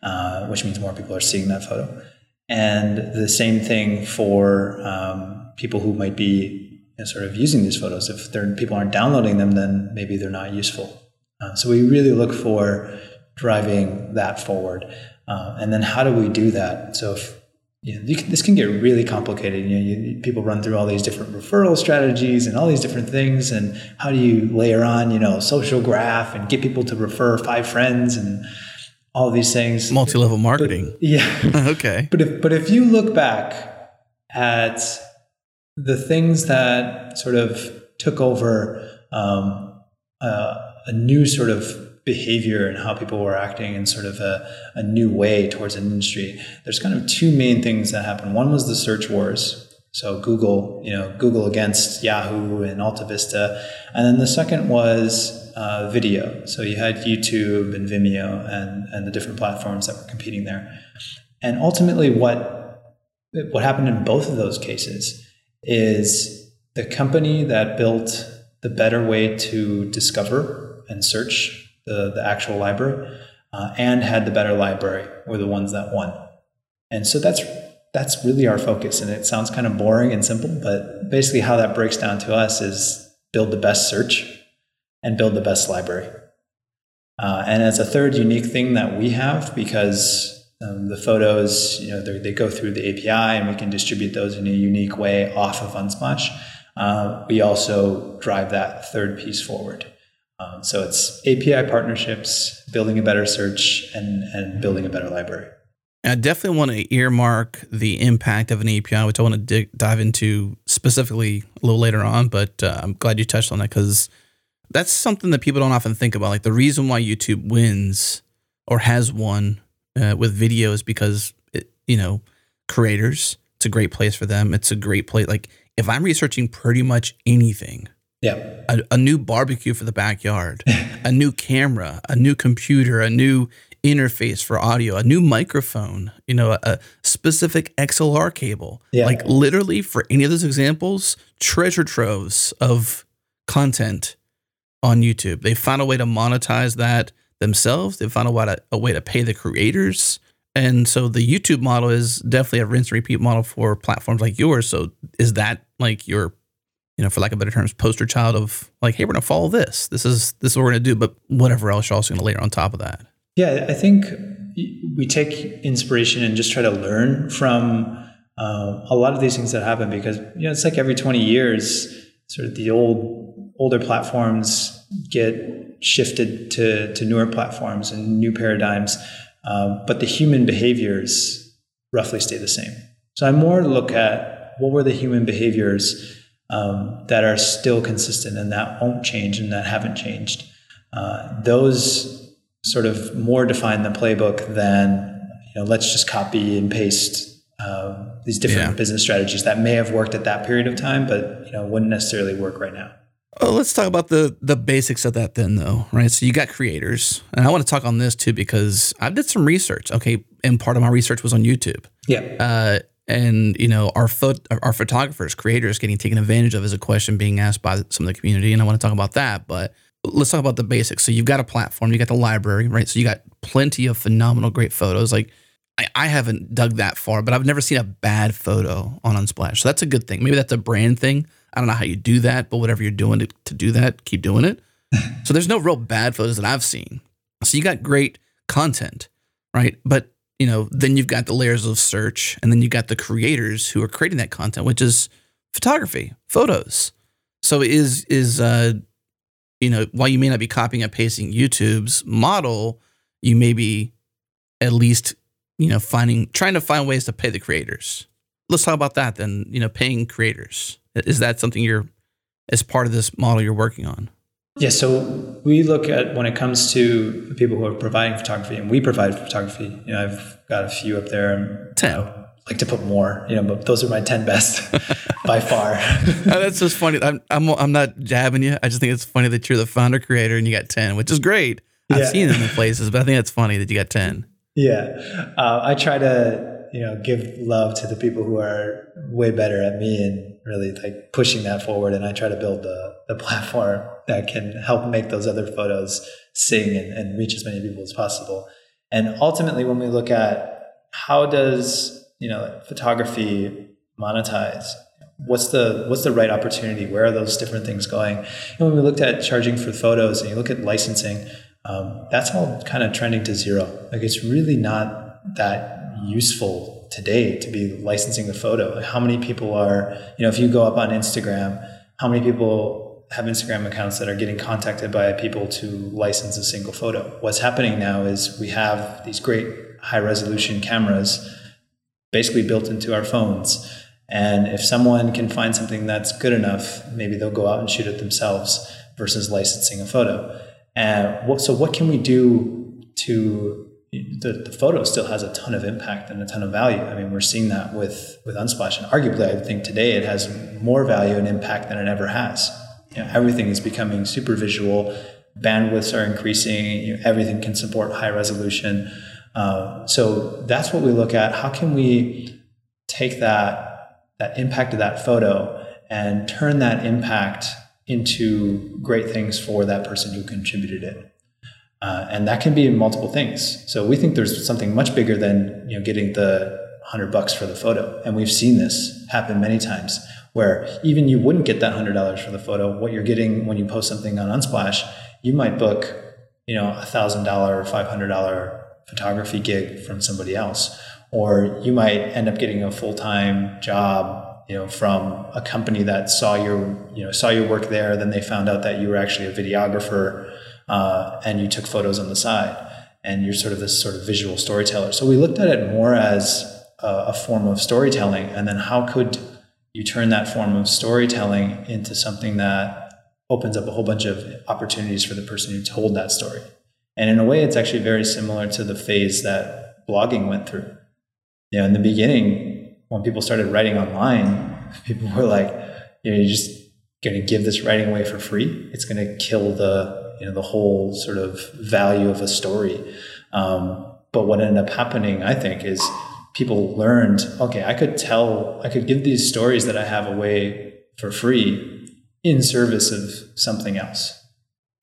uh, which means more people are seeing that photo. And the same thing for um, people who might be know, sort of using these photos. If people aren't downloading them, then maybe they're not useful. Uh, so we really look for driving that forward. Uh, and then how do we do that? So if you know, you can, this can get really complicated. You know, you, people run through all these different referral strategies and all these different things, and how do you layer on, you know, social graph and get people to refer five friends and all these things. Multi-level marketing. But, yeah. okay. But if but if you look back at the things that sort of took over um, uh, a new sort of behavior and how people were acting in sort of a, a new way towards an industry, there's kind of two main things that happened. One was the search wars. So Google, you know, Google against Yahoo and Alta Vista. And then the second was uh, video. So you had YouTube and Vimeo and, and the different platforms that were competing there. And ultimately what what happened in both of those cases is the company that built the better way to discover and search the, the actual library, uh, and had the better library were the ones that won. And so that's that's really our focus. And it sounds kind of boring and simple, but basically how that breaks down to us is build the best search and build the best library. Uh, and as a third unique thing that we have, because um, the photos, you know, they go through the API and we can distribute those in a unique way off of Unsplash. Uh, we also drive that third piece forward. Um, so it's API partnerships, building a better search, and, and building a better library. I definitely want to earmark the impact of an API, which I want to dig, dive into specifically a little later on. But uh, I'm glad you touched on that because that's something that people don't often think about. Like the reason why YouTube wins or has won uh, with videos because it, you know creators. It's a great place for them. It's a great place. Like if I'm researching pretty much anything, yeah. A, a, new barbecue for the backyard, a new camera, a new computer, a new interface for audio, a new microphone, you know, a, a specific XLR cable. Yeah. Like literally for any of those examples, treasure troves of content on YouTube. They found a way to monetize that themselves. They found a way to, a way to pay the creators. And so the YouTube model is definitely a rinse and repeat model for platforms like yours. So is that like your you know, for lack of better terms, poster child of like, hey, we're gonna follow this. This is this is what we're gonna do, but whatever else you're also gonna layer on top of that. Yeah, I think we take inspiration and just try to learn from uh, a lot of these things that happen because you know it's like every 20 years, sort of the old older platforms get shifted to to newer platforms and new paradigms, um, but the human behaviors roughly stay the same. So I more look at what were the human behaviors um, that are still consistent and that won't change and that haven't changed. Uh, those sort of more define the playbook than you know let's just copy and paste um, these different yeah. business strategies that may have worked at that period of time, but you know wouldn't necessarily work right now. Well, let's talk about the the basics of that then, though, right? So you got creators, and I want to talk on this too because I did some research. Okay, and part of my research was on YouTube. Yeah. Uh, and you know our pho- our photographers creators getting taken advantage of is a question being asked by some of the community and i want to talk about that but let's talk about the basics so you've got a platform you got the library right so you got plenty of phenomenal great photos like I, I haven't dug that far but i've never seen a bad photo on unsplash so that's a good thing maybe that's a brand thing i don't know how you do that but whatever you're doing to, to do that keep doing it so there's no real bad photos that i've seen so you got great content right but you know, then you've got the layers of search, and then you got the creators who are creating that content, which is photography, photos. So is is uh, you know, while you may not be copying and pasting YouTube's model, you may be at least you know finding trying to find ways to pay the creators. Let's talk about that then. You know, paying creators is that something you're as part of this model you're working on? Yeah, so we look at when it comes to people who are providing photography, and we provide photography. You know, I've got a few up there. And, ten. Like to put more, you know, but those are my ten best by far. that's just funny. I'm, I'm I'm not jabbing you. I just think it's funny that you're the founder creator and you got ten, which is great. I've yeah. seen it in places, but I think it's funny that you got ten. Yeah, uh, I try to you know give love to the people who are way better at me and really like pushing that forward. And i try to build the, the platform that can help make those other photos sing and, and reach as many people as possible. And ultimately when we look at how does you know photography monetize what's the what's the right opportunity? Where are those different things going? And when we looked at charging for photos and you look at licensing um, that's all kind of trending to zero. Like it's really not that useful today to be licensing a photo. Like how many people are, you know, if you go up on Instagram, how many people have Instagram accounts that are getting contacted by people to license a single photo? What's happening now is we have these great high resolution cameras basically built into our phones. And if someone can find something that's good enough, maybe they'll go out and shoot it themselves versus licensing a photo. And what, so, what can we do to the, the photo still has a ton of impact and a ton of value. I mean, we're seeing that with with Unsplash, and arguably, I think today it has more value and impact than it ever has. You know, everything is becoming super visual. Bandwidths are increasing. You know, everything can support high resolution. Uh, so that's what we look at. How can we take that that impact of that photo and turn that impact into great things for that person who contributed it? Uh, and that can be multiple things. So we think there's something much bigger than you know getting the hundred bucks for the photo, and we've seen this happen many times where even you wouldn't get that hundred dollars for the photo. What you're getting when you post something on Unsplash, you might book you know a thousand dollar or five hundred dollar photography gig from somebody else, or you might end up getting a full time job you know from a company that saw your you know saw your work there then they found out that you were actually a videographer uh, and you took photos on the side and you're sort of this sort of visual storyteller. So we looked at it more as a, a form of storytelling and then how could you turn that form of storytelling into something that opens up a whole bunch of opportunities for the person who told that story? And in a way it's actually very similar to the phase that blogging went through. You know in the beginning when people started writing online people were like you know you're just going to give this writing away for free. It's going to kill the you know the whole sort of value of a story. Um, but what ended up happening, I think, is people learned okay, I could tell, I could give these stories that I have away for free in service of something else.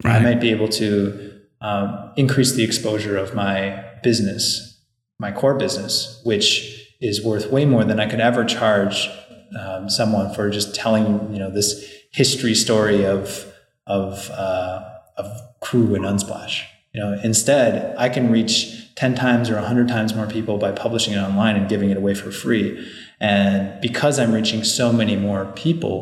Right. I might be able to um, increase the exposure of my business, my core business, which is worth way more than I could ever charge um, someone for just telling you know this history story of of uh, of crew and unsplash. You know instead i can reach 10 times or 100 times more people by publishing it online and giving it away for free. And because i'm reaching so many more people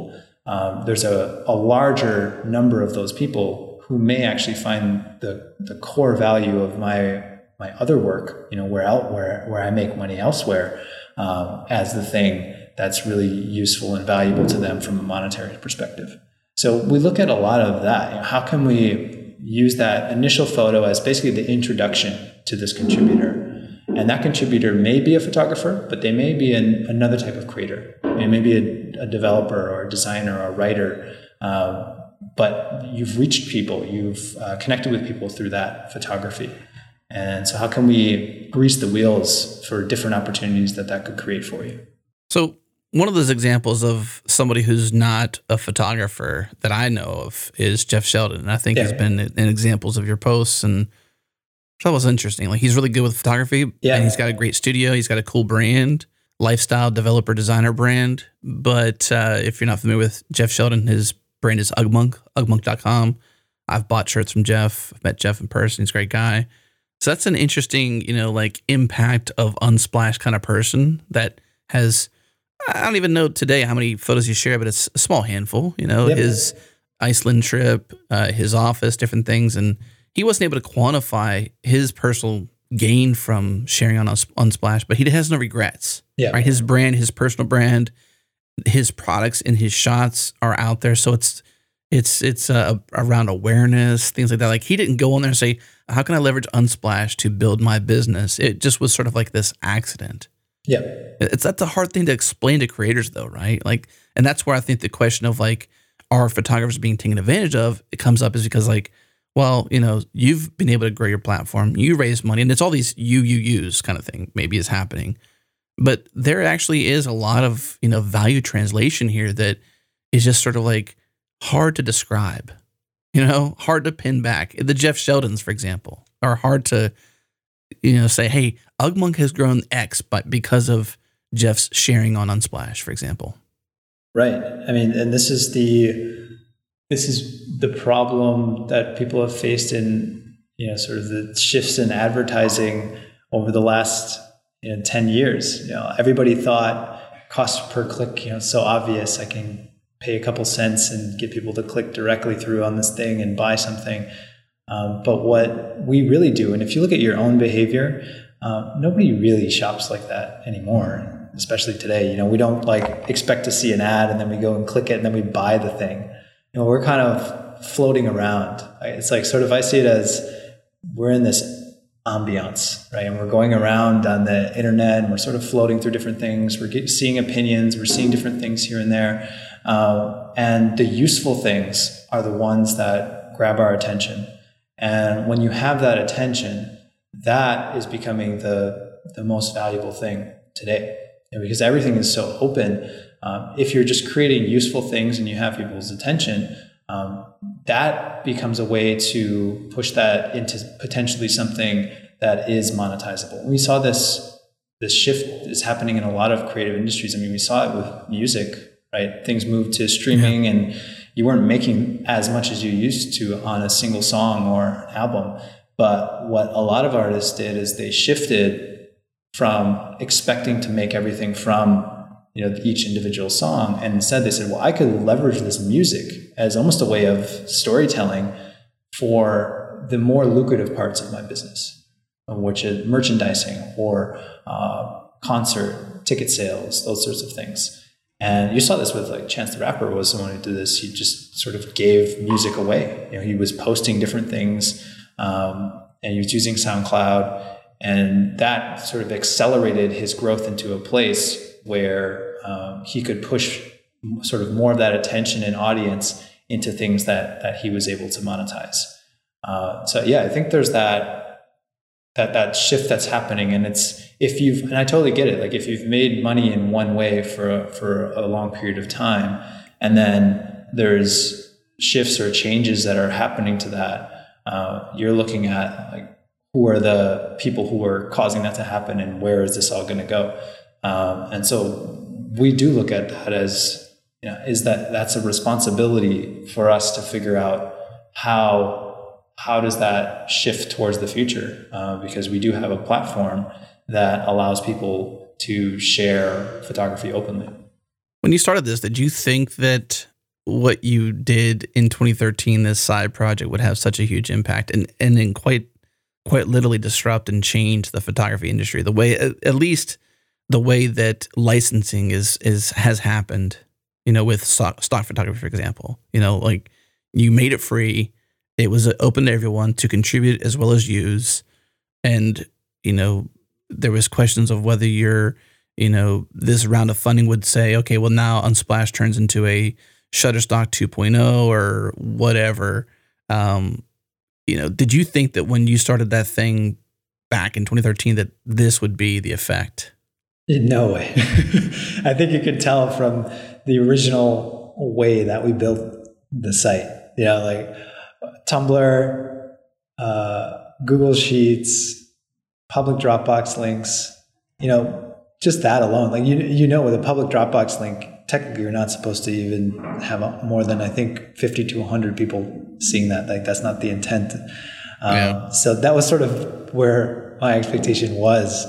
um, there's a, a larger number of those people who may actually find the, the core value of my my other work you know where out where where i make money elsewhere um, as the thing that's really useful and valuable to them from a monetary perspective so we look at a lot of that. How can we use that initial photo as basically the introduction to this contributor? And that contributor may be a photographer, but they may be an, another type of creator. It may be a, a, developer or a designer or a writer. Uh, but you've reached people, you've uh, connected with people through that photography. And so, how can we grease the wheels for different opportunities that that could create for you? So, one of those examples of somebody who's not a photographer that I know of is Jeff Sheldon. And I think yeah. he's been in examples of your posts and that was interesting. Like he's really good with photography. Yeah. And he's got a great studio. He's got a cool brand, lifestyle developer designer brand. But uh, if you're not familiar with Jeff Sheldon, his brand is Ugmonk, ugmonk.com. I've bought shirts from Jeff. I've met Jeff in person. He's a great guy. So that's an interesting, you know, like impact of unsplash kind of person that has I don't even know today how many photos you share, but it's a small handful. You know, yep. his Iceland trip, uh, his office, different things, and he wasn't able to quantify his personal gain from sharing on Unsplash, but he has no regrets. Yeah, right. His brand, his personal brand, his products and his shots are out there, so it's it's it's uh, around awareness, things like that. Like he didn't go on there and say, "How can I leverage Unsplash to build my business?" It just was sort of like this accident. Yeah. It's that's a hard thing to explain to creators though, right? Like and that's where I think the question of like are photographers being taken advantage of it comes up is because like well, you know, you've been able to grow your platform, you raise money, and it's all these you you use kind of thing maybe is happening. But there actually is a lot of, you know, value translation here that is just sort of like hard to describe. You know, hard to pin back. The Jeff Sheldons, for example, are hard to you know, say, hey, Ugmonk has grown X, but because of Jeff's sharing on Unsplash, for example. Right. I mean, and this is the this is the problem that people have faced in you know sort of the shifts in advertising over the last you know, 10 years. You know, everybody thought cost per click, you know, so obvious. I can pay a couple cents and get people to click directly through on this thing and buy something. Um, but what we really do, and if you look at your own behavior, um, nobody really shops like that anymore, especially today. You know, we don't like expect to see an ad and then we go and click it and then we buy the thing. You know, we're kind of floating around. It's like sort of I see it as we're in this ambiance, right? And we're going around on the internet and we're sort of floating through different things. We're get, seeing opinions, we're seeing different things here and there. Uh, and the useful things are the ones that grab our attention. And when you have that attention, that is becoming the, the most valuable thing today. And because everything is so open, um, if you're just creating useful things and you have people's attention, um, that becomes a way to push that into potentially something that is monetizable. We saw this this shift is happening in a lot of creative industries. I mean, we saw it with music, right? Things moved to streaming, and you weren't making as much as you used to on a single song or an album. But what a lot of artists did is they shifted from expecting to make everything from you know each individual song and instead they said well i could leverage this music as almost a way of storytelling for the more lucrative parts of my business which is merchandising or uh, concert ticket sales those sorts of things. And you saw this with like chance the rapper was someone who did this. He just sort of gave music away. You know he was posting different things um, and he was using soundcloud and that sort of accelerated his growth into a place where um, he could push sort of more of that attention and audience into things that that he was able to monetize. Uh, so yeah, I think there's that that that shift that's happening, and it's if you've and I totally get it. Like if you've made money in one way for for a long period of time, and then there's shifts or changes that are happening to that, uh, you're looking at like who are the people who are causing that to happen, and where is this all going to go? Um, and so we do look at that as you know, is that that's a responsibility for us to figure out how how does that shift towards the future uh, because we do have a platform that allows people to share photography openly when you started this did you think that what you did in 2013 this side project would have such a huge impact and and in quite quite literally disrupt and change the photography industry the way at least the way that licensing is is has happened, you know, with stock, stock photography, for example. You know, like you made it free. It was open to everyone to contribute as well as use. And, you know, there was questions of whether you're, you know, this round of funding would say, okay, well now Unsplash turns into a Shutterstock 2.0 or whatever. Um, you know, did you think that when you started that thing back in 2013 that this would be the effect? No way. I think you could tell from the original way that we built the site. You know, like Tumblr, uh, Google Sheets, public Dropbox links. You know, just that alone. Like you, you know, with a public Dropbox link, technically you're not supposed to even have more than I think 50 to 100 people seeing that. Like that's not the intent. Um, yeah. So that was sort of where my expectation was.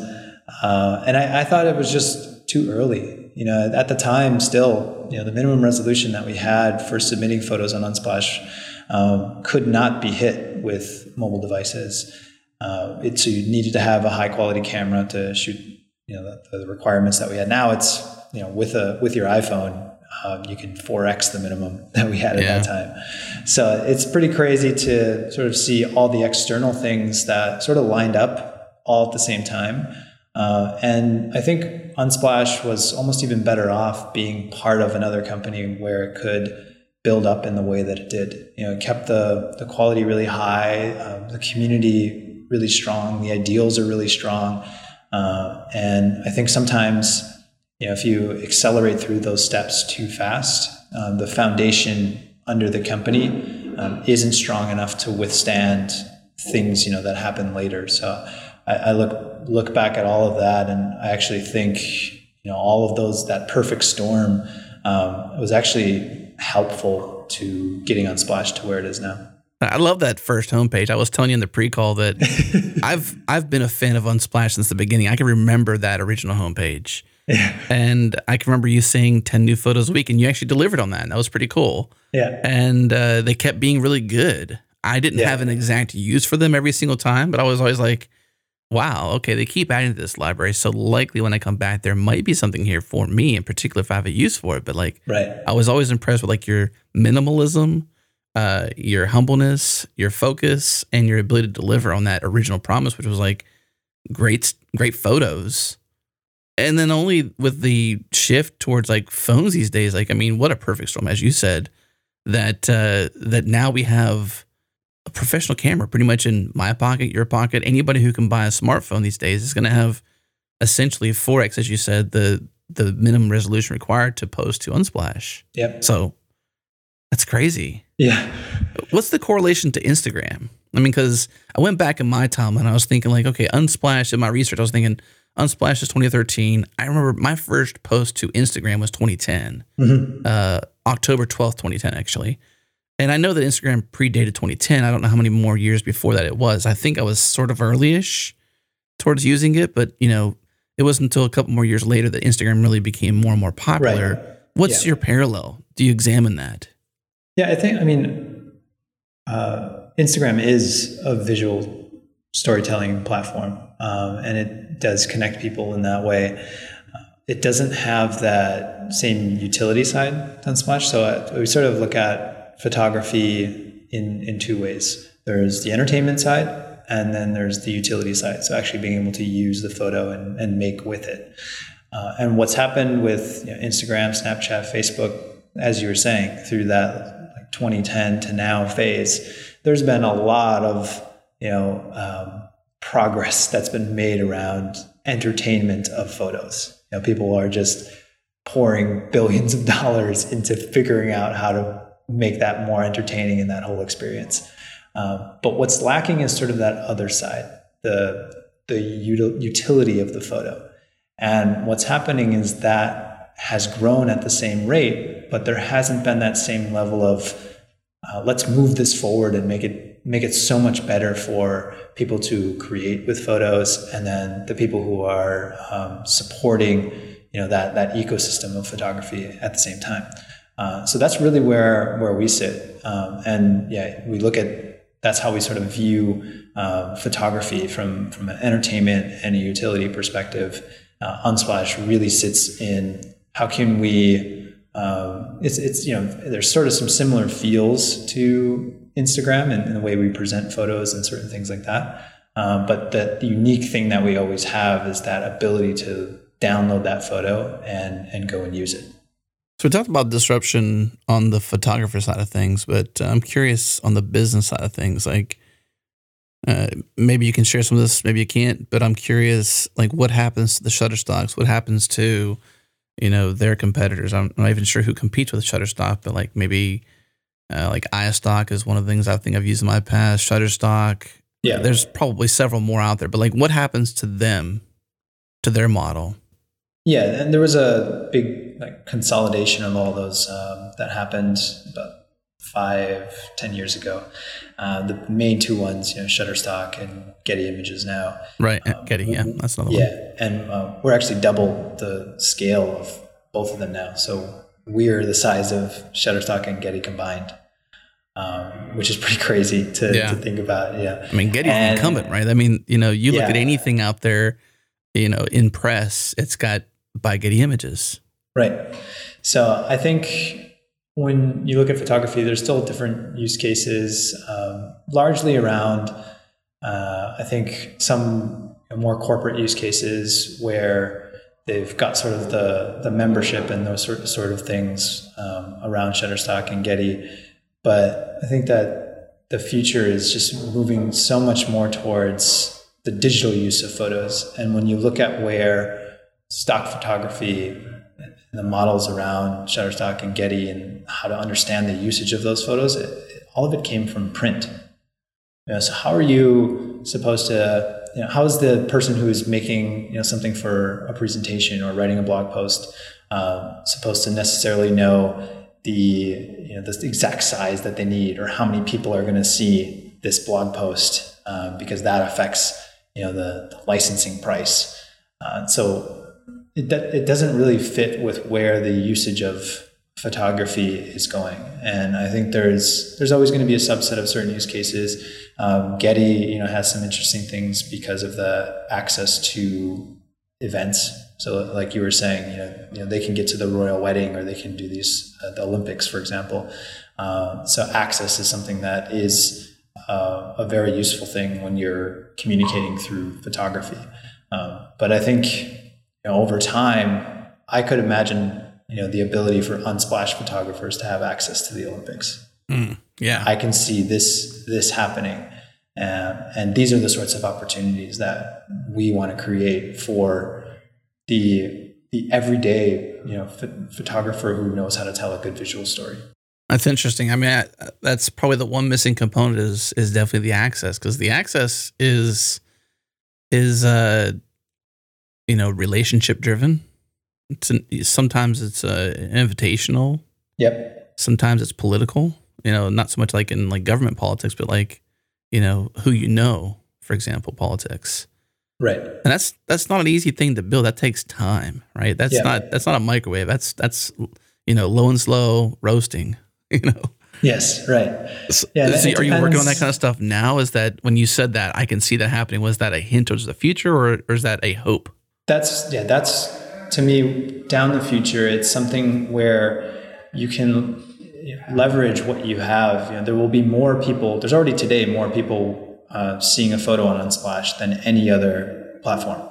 Uh, and I, I, thought it was just too early. You know, at the time, still, you know, the minimum resolution that we had for submitting photos on Unsplash um, could not be hit with mobile devices. Uh, it, so you needed to have a high quality camera to shoot, you know, the, the requirements that we had. Now it's, you know, with a with your iPhone, um, you can 4x the minimum that we had at yeah. that time. So it's pretty crazy to sort of see all the external things that sort of lined up all at the same time. Uh, and I think Unsplash was almost even better off being part of another company where it could build up in the way that it did. You know, it kept the the quality really high, um, the community really strong, the ideals are really strong, uh, and I think sometimes you know if you accelerate through those steps too fast, um, the foundation under the company um, isn't strong enough to withstand things you know that happen later. So I, I look look back at all of that, and I actually think you know all of those that perfect storm um, was actually helpful to getting Unsplash to where it is now. I love that first homepage. I was telling you in the pre-call that I've I've been a fan of Unsplash since the beginning. I can remember that original homepage. Yeah. And I can remember you saying 10 new photos a week and you actually delivered on that. And that was pretty cool. Yeah. And uh, they kept being really good. I didn't yeah. have an exact use for them every single time, but I was always like, wow, okay, they keep adding to this library. So likely when I come back, there might be something here for me in particular if I have a use for it. But like, right. I was always impressed with like your minimalism, uh, your humbleness, your focus, and your ability to deliver on that original promise, which was like great, great photos. And then only with the shift towards like phones these days, like I mean, what a perfect storm, as you said, that uh, that now we have a professional camera pretty much in my pocket, your pocket. Anybody who can buy a smartphone these days is going to have essentially 4x, as you said, the the minimum resolution required to post to Unsplash. Yep. So that's crazy. Yeah. What's the correlation to Instagram? I mean, because I went back in my time and I was thinking, like, okay, Unsplash, in my research, I was thinking Unsplash is 2013. I remember my first post to Instagram was 2010, mm-hmm. uh, October 12th, 2010, actually. And I know that Instagram predated 2010. I don't know how many more years before that it was. I think I was sort of early-ish towards using it, but you know, it wasn't until a couple more years later that Instagram really became more and more popular. Right. What's yeah. your parallel? Do you examine that? Yeah, I think I mean uh, Instagram is a visual storytelling platform, um, and it does connect people in that way. Uh, it doesn't have that same utility side on Splash, so uh, we sort of look at photography in, in two ways. There's the entertainment side, and then there's the utility side. So actually being able to use the photo and, and make with it. Uh, and what's happened with you know, Instagram, Snapchat, Facebook, as you were saying, through that like 2010 to now phase, there's been a lot of you know um, progress that's been made around entertainment of photos. You know, people are just pouring billions of dollars into figuring out how to make that more entertaining in that whole experience. Um, but what's lacking is sort of that other side, the the util- utility of the photo. And what's happening is that has grown at the same rate, but there hasn't been that same level of uh, let's move this forward and make it make it so much better for people to create with photos, and then the people who are um, supporting you know that that ecosystem of photography at the same time. Uh, so that's really where where we sit, um, and yeah, we look at that's how we sort of view uh, photography from from an entertainment and a utility perspective. Uh, Unsplash really sits in how can we um, it's it's you know there's sort of some similar feels to Instagram and, the way we present photos and certain things like that. Um, but the, the unique thing that we always have is that ability to download that photo and and go and use it. So we talked about disruption on the photographer side of things, but uh, I'm curious on the business side of things. Like, uh, maybe you can share some of this, maybe you can't. But I'm curious, like, what happens to the Shutterstocks? What happens to, you know, their competitors? I'm not even sure who competes with Shutterstock, but like maybe, uh, like iStock is one of the things I think I've used in my past. Shutterstock, yeah. There's probably several more out there, but like, what happens to them, to their model? Yeah, and there was a big like consolidation of all those um, that happened about five, ten years ago. Uh, the main two ones, you know, Shutterstock and Getty Images now. Right, um, Getty, yeah, that's another yeah, one. Yeah, and uh, we're actually double the scale of both of them now. So we're the size of Shutterstock and Getty combined. Um, which is pretty crazy to, yeah. to, think about. Yeah. I mean, Getty's and, incumbent, right? I mean, you know, you look yeah. at anything out there, you know, in press, it's got by Getty Images. Right. So I think when you look at photography, there's still different use cases, um, largely around, uh, I think, some more corporate use cases where they've got sort of the, the membership and those sort, sort of things um, around Shutterstock and Getty. But I think that the future is just moving so much more towards the digital use of photos. And when you look at where stock photography and the models around Shutterstock and Getty and how to understand the usage of those photos, it, it, all of it came from print. You know, so how are you supposed to, you know, how is the person who is making you know, something for a presentation or writing a blog post uh, supposed to necessarily know the you know the exact size that they need or how many people are going to see this blog post uh, because that affects you know the, the licensing price. Uh, so it, it doesn't really fit with where the usage of photography is going. And I think there's there's always going to be a subset of certain use cases. Um, Getty, you know, has some interesting things because of the access to events. So, like you were saying, you know, you know they can get to the royal wedding, or they can do these uh, the Olympics, for example. Uh, so, access is something that is uh, a very useful thing when you're communicating through photography. Um, but I think you know, over time, I could imagine you know the ability for unsplash photographers to have access to the Olympics. Mm, yeah, I can see this this happening, uh, and these are the sorts of opportunities that we want to create for the the everyday you know ph- photographer who knows how to tell a good visual story. That's interesting. I mean, I, that's probably the one missing component is is definitely the access because the access is is uh you know relationship driven it's an, sometimes it's uh, invitational. Yep. Sometimes it's political. You know, not so much like in like government politics, but like you know who you know, for example, politics. Right. And that's that's not an easy thing to build. That takes time, right? That's yeah. not that's not a microwave. That's that's you know low and slow roasting. You know. Yes. Right. Yeah. So are you working on that kind of stuff now? Is that when you said that I can see that happening? Was that a hint towards the future, or, or is that a hope? That's yeah. That's to me, down the future, it's something where you can leverage what you have. You know, there will be more people. There's already today more people uh, seeing a photo on Unsplash than any other platform,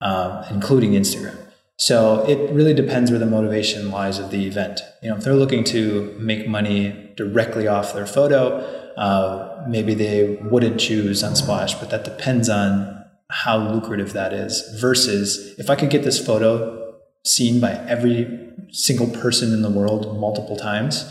um, including Instagram. So it really depends where the motivation lies of the event. You know, if they're looking to make money directly off their photo, uh, maybe they wouldn't choose Unsplash, but that depends on how lucrative that is versus if I could get this photo seen by every single person in the world multiple times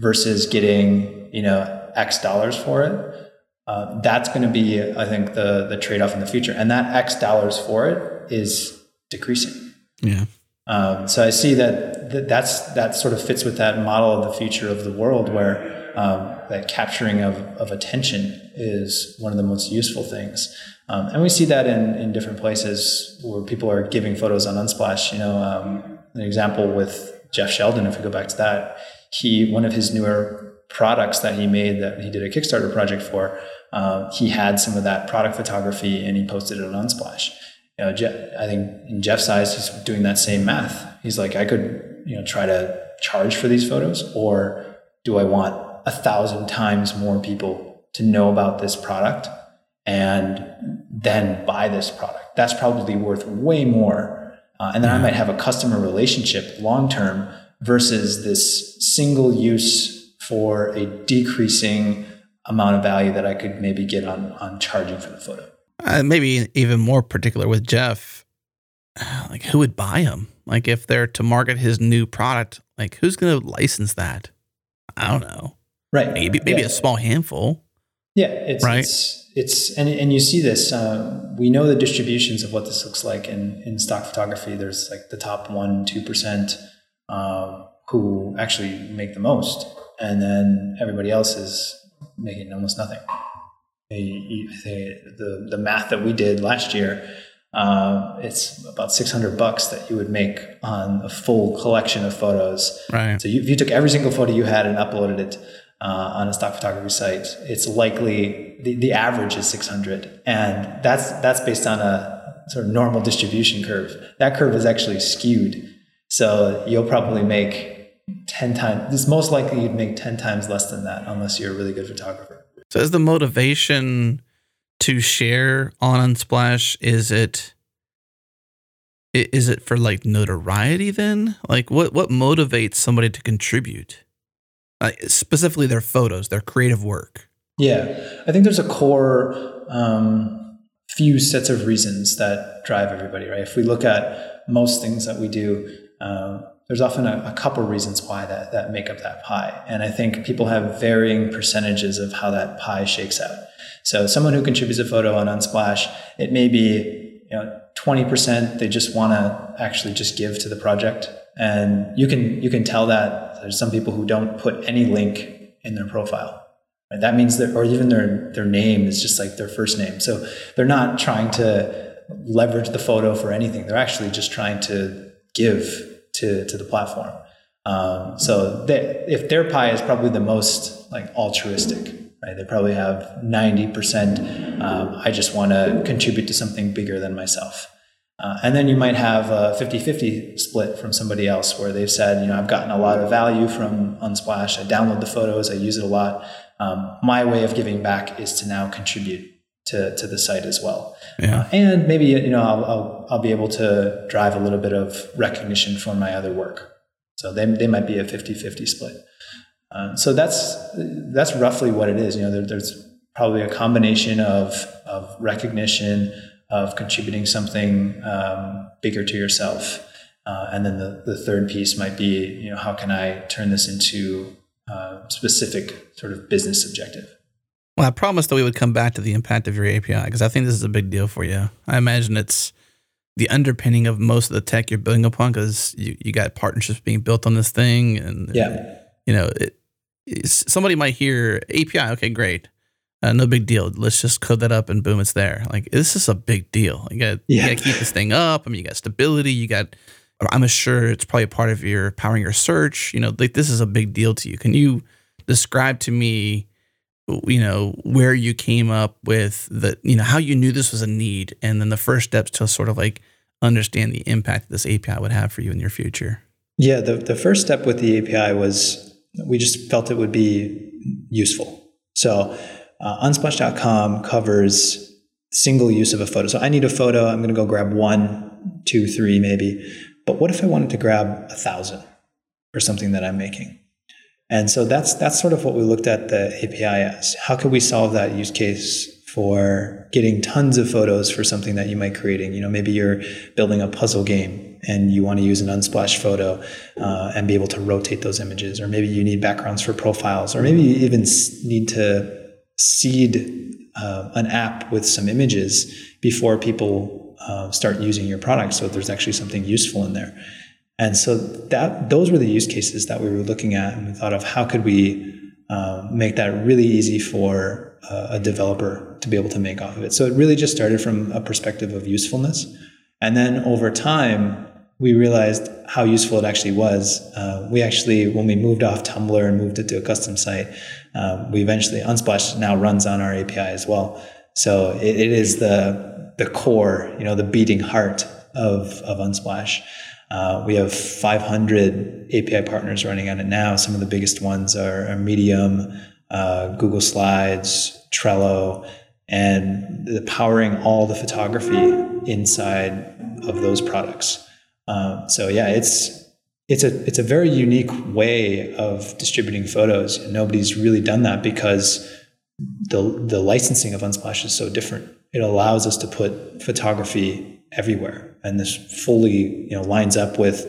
versus getting, you know, X dollars for it. Uh, that's going to be, I think, the the trade off in the future, and that X dollars for it is decreasing. Yeah. Um, so I see that, that that's that sort of fits with that model of the future of the world where um, that capturing of, of attention is one of the most useful things. Um, and we see that in, in different places where people are giving photos on Unsplash. You know, um, an example with Jeff Sheldon, if we go back to that, he one of his newer products that he made that he did a Kickstarter project for, uh, he had some of that product photography and he posted it on Unsplash. You know, Jeff, I think in Jeff's eyes, he's doing that same math. He's like, I could, you know, try to charge for these photos, or do I want a thousand times more people to know about this product and then buy this product. That's probably worth way more. Uh, and then I might have a customer relationship long term versus this single use for a decreasing amount of value that I could maybe get on, on charging for the photo. Uh, maybe even more particular with Jeff, like who would buy him? Like if they're to market his new product, like who's going to license that? I don't know. Right. Maybe maybe yeah. a small handful. Yeah, it's right. It's, it's and and you see this. Uh, we know the distributions of what this looks like in in stock photography. There's like the top one two percent um, who actually make the most, and then everybody else is making almost nothing. The the math that we did last year, uh, it's about six hundred bucks that you would make on a full collection of photos. Right. So you, if you took every single photo you had and uploaded it uh, on a stock photography site, it's likely the, the average is 600, and that's that's based on a sort of normal distribution curve. That curve is actually skewed, so you'll probably make 10 times. It's most likely you'd make 10 times less than that unless you're a really good photographer. So, is the motivation to share on Unsplash? Is it is it for like notoriety then? Like, what what motivates somebody to contribute? Uh, specifically their photos, their creative work? Yeah, I think there's a core um, few sets of reasons that drive everybody, right? If we look at most things that we do, um, there's often a, a couple reasons why that, that make up that pie. And I think people have varying percentages of how that pie shakes out. So someone who contributes a photo on Unsplash, it may be you know 20% they just want to actually just give to the project and you can you can tell that There's some people who don't put any link in their profile. Right? That means that, or even their their name is just like their first name. So they're not trying to leverage the photo for anything. They're actually just trying to give to to the platform. Um, so they, if their pie is probably the most like altruistic, right? They probably have ninety percent. Um, I just want to contribute to something bigger than myself. Uh, and then you might have a 50-50 split from somebody else where they've said, you know, I've gotten a lot of value from Unsplash. I download the photos, I use it a lot. Um, my way of giving back is to now contribute to, to the site as well. Yeah. Uh, and maybe, you know, I'll, I'll, I'll, be able to drive a little bit of recognition for my other work. So they, they might be a 50-50 split. Uh, so that's, that's roughly what it is. You know, there, there's probably a combination of, of recognition, of contributing something um, bigger to yourself. Uh, and then the, the third piece might be, you know, how can I turn this into a specific sort of business objective? Well, I promised that we would come back to the impact of your API because I think this is a big deal for you. I imagine it's the underpinning of most of the tech you're building upon because you, you got partnerships being built on this thing. And, yeah. you know, it, somebody might hear API, okay, great. Uh, no big deal. Let's just code that up and boom, it's there. Like this is a big deal. You got yeah. to keep this thing up. I mean, you got stability. You got. I'm sure it's probably a part of your powering your search. You know, like this is a big deal to you. Can you describe to me, you know, where you came up with the, you know, how you knew this was a need, and then the first steps to sort of like understand the impact this API would have for you in your future. Yeah, the the first step with the API was we just felt it would be useful. So uh, unsplash.com covers single use of a photo. So I need a photo. I'm going to go grab one, two, three, maybe. But what if I wanted to grab a thousand for something that I'm making? And so that's that's sort of what we looked at the API as. How could we solve that use case for getting tons of photos for something that you might creating? You know, maybe you're building a puzzle game and you want to use an unsplash photo uh, and be able to rotate those images, or maybe you need backgrounds for profiles, or maybe you even need to seed uh, an app with some images before people uh, start using your product. So there's actually something useful in there. And so that those were the use cases that we were looking at and we thought of how could we uh, make that really easy for uh, a developer to be able to make off of it. So it really just started from a perspective of usefulness. And then over time we realized how useful it actually was. Uh, we actually, when we moved off Tumblr and moved it to a custom site, um, we eventually Unsplash now runs on our API as well. So it, it is the the core, you know, the beating heart of of Unsplash. Uh, we have 500 API partners running on it now. Some of the biggest ones are, are Medium, uh, Google Slides, Trello, and the powering all the photography inside of those products. Um, so yeah, it's it's a it's a very unique way of distributing photos. Nobody's really done that because the the licensing of Unsplash is so different. It allows us to put photography everywhere, and this fully you know lines up with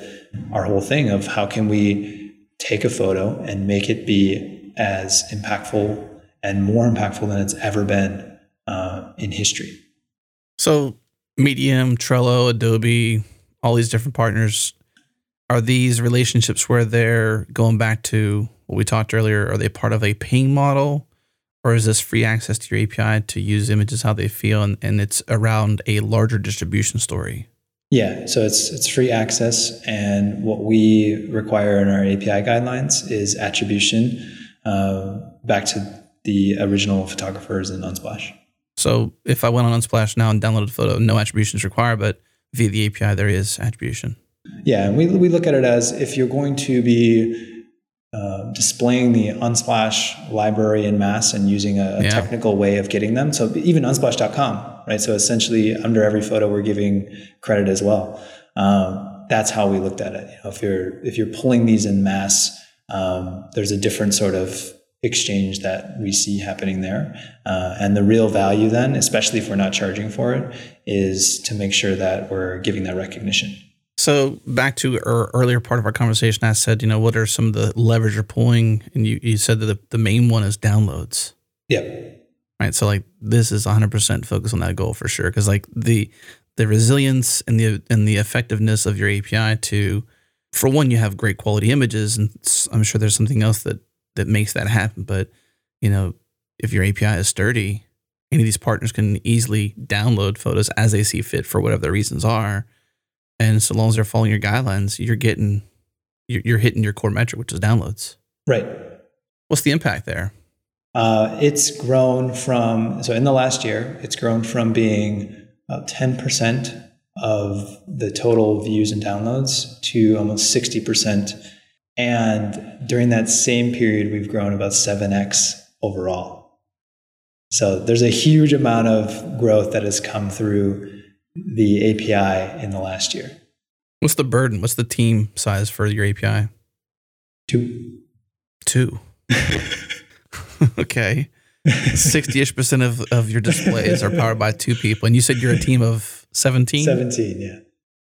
our whole thing of how can we take a photo and make it be as impactful and more impactful than it's ever been uh, in history. So, Medium, Trello, Adobe, all these different partners are these relationships where they're going back to what we talked earlier are they part of a paying model? Or is this free access to your api to use images how they feel and, and it's around a larger distribution story? Yeah so it's it's free access and what we require in our api guidelines is attribution uh, back to the original photographers in unsplash. So if i went on unsplash now and downloaded a photo no attribution is required but via the API, there is attribution. Yeah, and we, we look at it as if you're going to be uh, displaying the Unsplash library in mass and using a, yeah. technical way of getting them. So even unsplash.com, right? So essentially, under every photo, we're giving credit as well. Um, that's how we looked at it. You know, if you're if you're pulling these in mass, um, there's a different sort of exchange that we see happening there. Uh, and the real value then, especially if we're not charging for it, is to make sure that we're giving that recognition. So back to our earlier part of our conversation, I said, you know, what are some of the levers you're pulling? And you, you said that the, the main one is downloads. Yep. Right. So like this is 100% focused on that goal for sure. Cause, like, the, the resilience and the, and the effectiveness of your API to for one, you have great quality images, and I'm sure there's something else that that makes that happen. But you know, if your API is sturdy, any of these partners can easily download photos as they see fit for whatever their reasons are. And so long as they're following your guidelines, you're getting you're, hitting your core metric, which is downloads. Right. What's the impact there? Uh, it's grown from so in the last year, it's grown from being about ten percent of the total views and downloads to almost sixty percent. And during that same period, we've grown about seven x overall. So there's a huge amount of growth that has come through the API in the last year. What's the burden? What's the team size for your API? Two. Two. okay. 60 ish percent of, of your displays are powered by two people. And you said you're a team of 17? 17, yeah.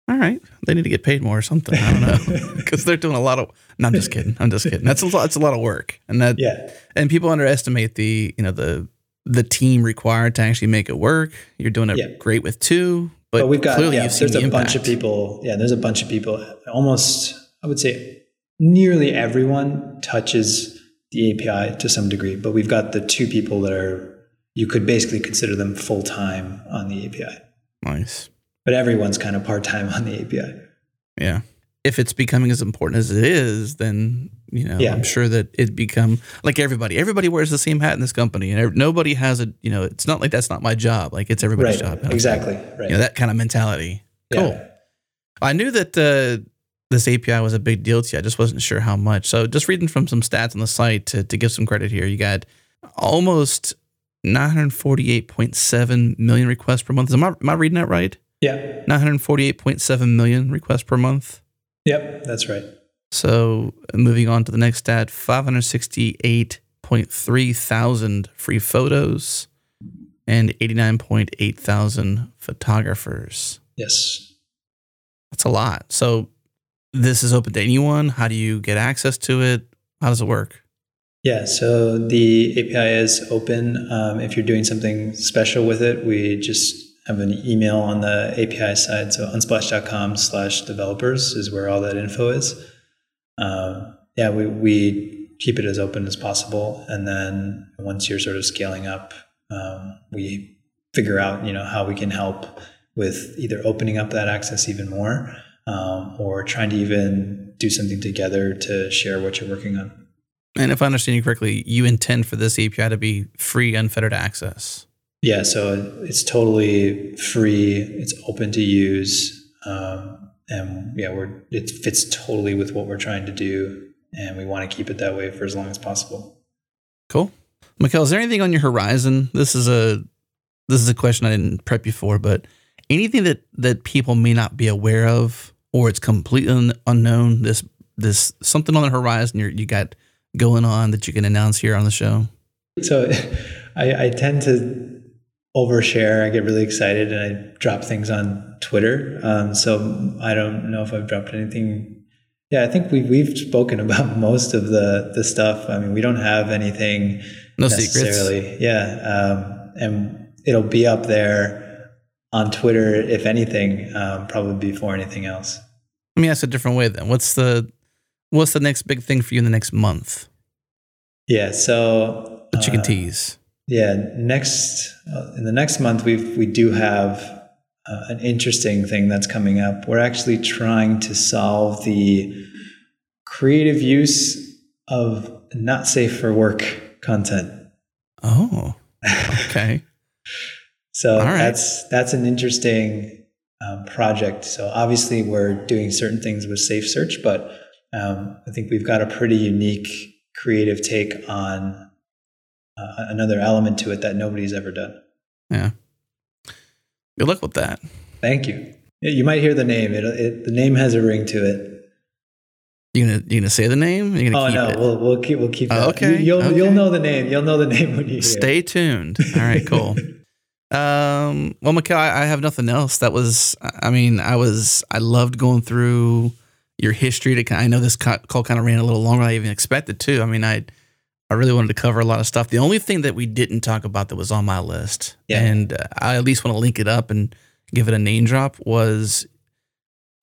All right. They need to get paid more or something. I don't know. Because they're doing a lot of no, I'm just kidding. I'm just kidding. That's a lot that's a lot of work. And that Yeah. and people underestimate the, you know, the the team required to actually make it work. You're doing it Yeah. great with two, but, But we've got clearly yeah, you've there's the a bunch of people. Yeah, there's a bunch of people. Almost, I would say, nearly everyone touches the API to some degree. But we've got the two people that are you could basically consider them full time on the API. Nice. But everyone's kind of part time on the API. Yeah. If it's becoming as important as it is, then you know Yeah. I'm sure that it become like everybody. Everybody wears the same hat in this company, and nobody has a you know. It's not like that's not my job. Like it's everybody's Right. job. Exactly. Right. You know that kind of mentality. Yeah. Cool. I knew that uh, this API was a big deal to you. I just wasn't sure how much. So just reading from some stats on the site to, to give some credit here, you got almost 948.7 million requests per month. Am I, am I reading that right? Yeah. 948.7 million requests per month. Yep. That's right. So moving on to the next stat, 568.3 thousand free photos and 89.8 thousand photographers. Yes. That's a lot. So this is open to anyone. How do you get access to it? How does it work? Yeah, so the API is open. Um, if you're doing something special with it, we just have an email on the API side. So unsplash.com slash developers is where all that info is. Um, yeah, we, we keep it as open as possible. And then once you're sort of scaling up, um, we figure out, you know, how we can help with either opening up that access even more um, or trying to even do something together to share what you're working on. And if I understand you correctly, you intend for this API to be free, unfettered access. Yeah, so it's totally free. It's open to use, um, and yeah, we're it fits totally with what we're trying to do, and we want to keep it that way for as long as possible. Cool. Mikael, is there anything on your horizon? This is a this is a question I didn't prep you for, but anything that that people may not be aware of, or it's completely un- unknown. This this something on the horizon you're, you got going on that you can announce here on the show. So, I, I tend to overshare. I get really excited, and I drop things on Twitter. Um, so I don't know if I've dropped anything. Yeah, I think we've we've spoken about most of the the stuff. I mean, we don't have anything No secrets. Yeah, um, and it'll be up there on Twitter, if anything, um, probably before anything else. Let me ask a different way then. What's the what's the next big thing for you in the next month Yeah, so that you can uh, tease? Yeah, next uh, in the next month we we do have uh, an interesting thing that's coming up. We're actually trying to solve the creative use of not safe for work content. Oh, okay. So right. that's that's an interesting um, project. So obviously we're doing certain things with Safe Search, but um, I think we've got a pretty unique creative take on uh, another element to it that nobody's ever done. yeah. Good luck with that. Thank you. You might hear the name. It, it the name has a ring to it. You gonna you gonna say the name? You're gonna Oh keep no, it. we'll we'll keep we'll keep that. okay, You, will okay. you'll know the name. You'll know the name when you hear. it. Stay tuned. All right, cool. um, well, Mikael, I I have nothing else. That was, I mean, I was, I loved going through your history. To I know this call kind of ran a little longer than I even expected to. I mean, I, I really wanted to cover a lot of stuff. The only thing that we didn't talk about that was on my list, Yeah. and uh, I at least want to link it up and give it a name drop was,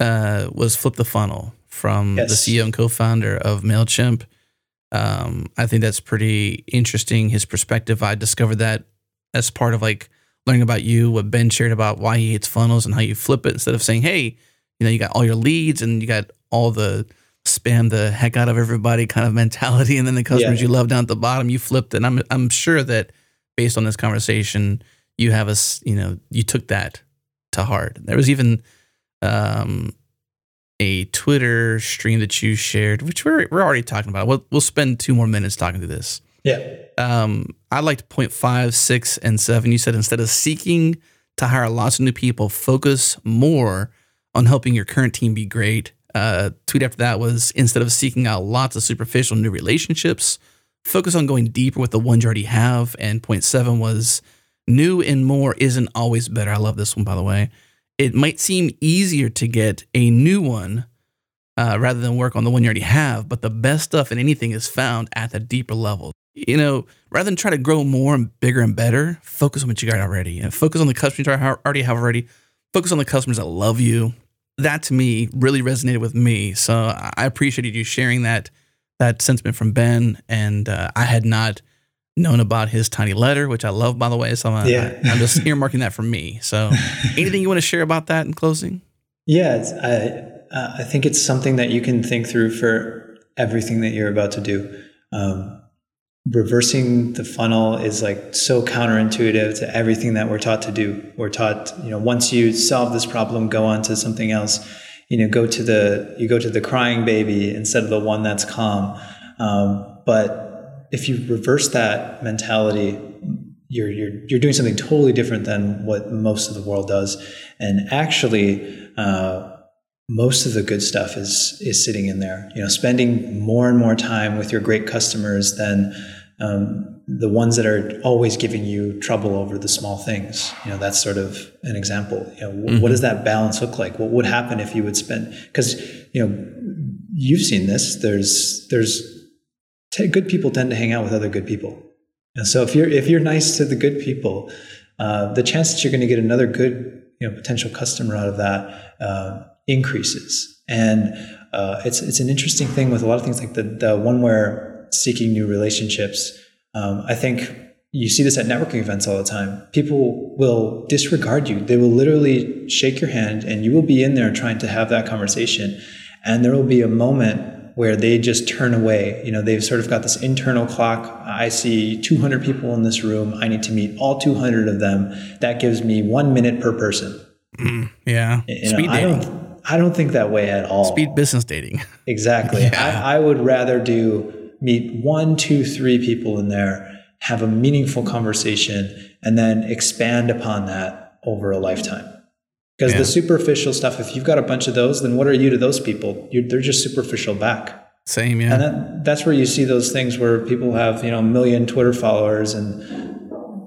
uh, was flip the funnel from Yes. the CEO and co-founder of Mailchimp. Um, I think that's pretty interesting. His perspective. I discovered that as part of like learning about you, what Ben shared about why he hates funnels and how you flip it instead of saying, "Hey, you know, you got all your leads and you got all the spam the heck out of everybody kind of mentality, and then the customers Yeah. you love down at the bottom, you flipped. And I'm I'm sure that based on this conversation, you have us, you know, you took that to heart. There was even um, a Twitter stream that you shared, which we're we're already talking about. We'll we'll spend two more minutes talking to this. Yeah. Um, I liked point five, six, and seven. You said instead of seeking to hire lots of new people, focus more on helping your current team be great. Uh, tweet after that was instead of seeking out lots of superficial new relationships, focus on going deeper with the ones you already have. And point seven was new and more isn't always better. I love this one, by the way. It might seem easier to get a new one uh, rather than work on the one you already have, but the best stuff in anything is found at the deeper level. You know, rather than try to grow more and bigger and better, focus on what you got already. And focus on the customers you already have already. Focus on the customers that love you. That to me really resonated with me. So I appreciated you sharing that that sentiment from Ben. And uh, I had not known about his TinyLetter, which I love, by the way. So I'm, Yeah. I, am just earmarking that for me. So anything you want to share about that in closing? Yeah, it's, I uh, I think it's something that you can think through for everything that you're about to do. Um, reversing the funnel is like so counterintuitive to everything that we're taught to do. We're taught, you know, once you solve this problem, go on to something else. You know, go to the you go to the crying baby instead of the one that's calm. Um, but if you reverse that mentality, you're you're you're doing something totally different than what most of the world does. And actually, uh, most of the good stuff is is sitting in there. You know, spending more and more time with your great customers than um, the ones that are always giving you trouble over the small things. You know, that's sort of an example. You know, wh- what does that balance look like? What would happen if you would spend? Because you know, you've seen this. There's there's t- good people tend to hang out with other good people. And so if you're if you're nice to the good people, uh, the chance that you're going to get another good you know potential customer out of that uh, increases. And uh, it's it's an interesting thing with a lot of things like the the one where seeking new relationships. Um, I think you see this at networking events all the time. People will disregard you. They will literally shake your hand, and you will be in there trying to have that conversation, and there will be a moment where they just turn away. You know, they've sort of got this internal clock. I see 200 people in this room. I need to meet all 200 of them. That gives me one minute per person. Yeah. You know, Speed I dating. don't, I don't think that way at all. Speed business dating. Exactly. Yeah. I, I would rather do meet one, two, three people in there, have a meaningful conversation, and then expand upon that over a lifetime. Because Yeah. the superficial stuff, if you've got a bunch of those, then what are you to those people? You're, they're just superficial back. Same, yeah. And that, that's where you see those things where people have, you know, a million Twitter followers and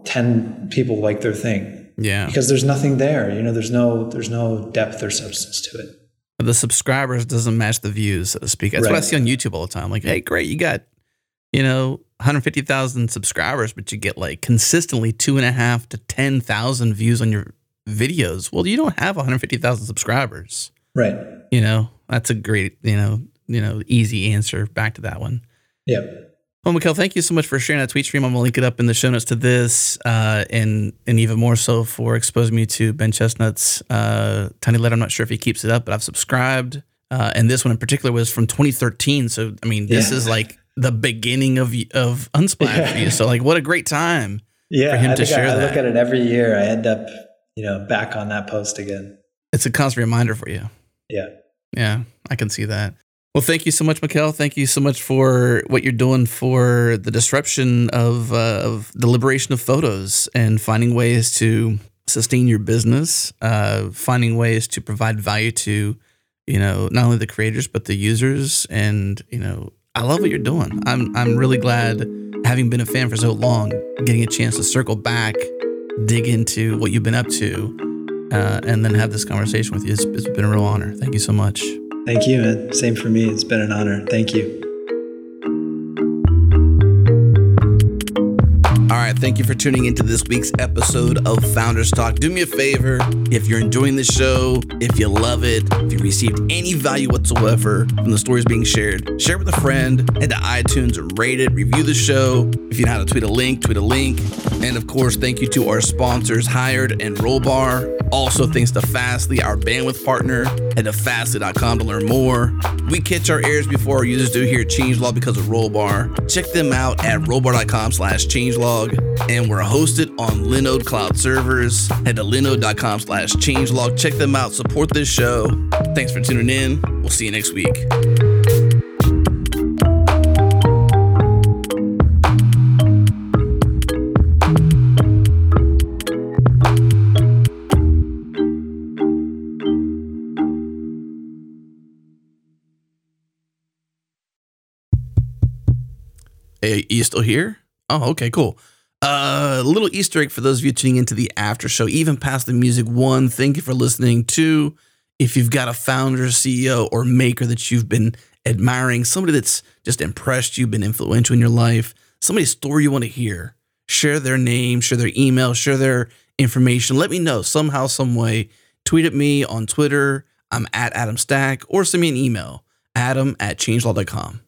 10 people like their thing. yeah. Because there's nothing there. You know, there's no there's no depth or substance to it. The subscribers doesn't match the views, so to speak. That's what I see on YouTube all the time. Like, hey, great, you got, you know, 150,000 subscribers, but you get like consistently two and a half to 10,000 views on your videos. Well, you don't have 150,000 subscribers. Right. You know, that's a great, you know, you know, easy answer back to that one. Yeah. Well, Mikael, thank you so much for sharing that tweet stream. I'm gonna link it up in the show notes to this, uh, and and even more so for exposing me to Ben Chestnut's uh, TinyLetter. I'm not sure if he keeps it up, but I've subscribed. Uh, and this one in particular was from 2013. So I mean, this Yeah. is like the beginning of of Unsplash for you. So like, what a great time. Yeah, for him I to share I- I, look at it every year. I end up, you know, back on that post again. It's a constant reminder for you. Yeah. Yeah, I can see that. Well, thank you so much, Mikael. Thank you so much for what you're doing for the disruption of, uh, of the liberation of photos and finding ways to sustain your business, uh, finding ways to provide value to, you know, not only the creators but the users. And you know, I love what you're doing. I'm I'm really glad, having been a fan for so long, getting a chance to circle back, dig into what you've been up to, uh, and then have this conversation with you. It's, it's been a real honor. Thank you so much. Thank you, man. Same for me. It's been an honor. Thank you. All right, thank you for tuning into this week's episode of Founders Talk. Do me a favor, if you're enjoying the show, if you love it, if you received any value whatsoever from the stories being shared, share it with a friend, head to iTunes rate it, review the show. If you know how to tweet a link, tweet a link. And of course, thank you to our sponsors, Hired and Rollbar. Also, thanks to Fastly, our bandwidth partner. Head to fastly.com to learn more. We catch our ears before our users do here at Changelog because of Rollbar. Check them out at rollbar.com slash changelog. And we're hosted on Linode Cloud servers. Head to linode.com slash changelog. Check them out. Support this show. Thanks for tuning in. We'll see you next week. Hey, you still here? Oh, okay, cool. Uh, a little Easter egg for those of you tuning into the after show, even past the music. One, thank you for listening. Two, if you've got a founder, CEO, or maker that you've been admiring, somebody that's just impressed you, been influential in your life, somebody's story you want to hear, share their name, share their email, share their information. Let me know somehow, some way. Tweet at me on Twitter. I'm at adamstac, or send me an email, adam at changelog.com.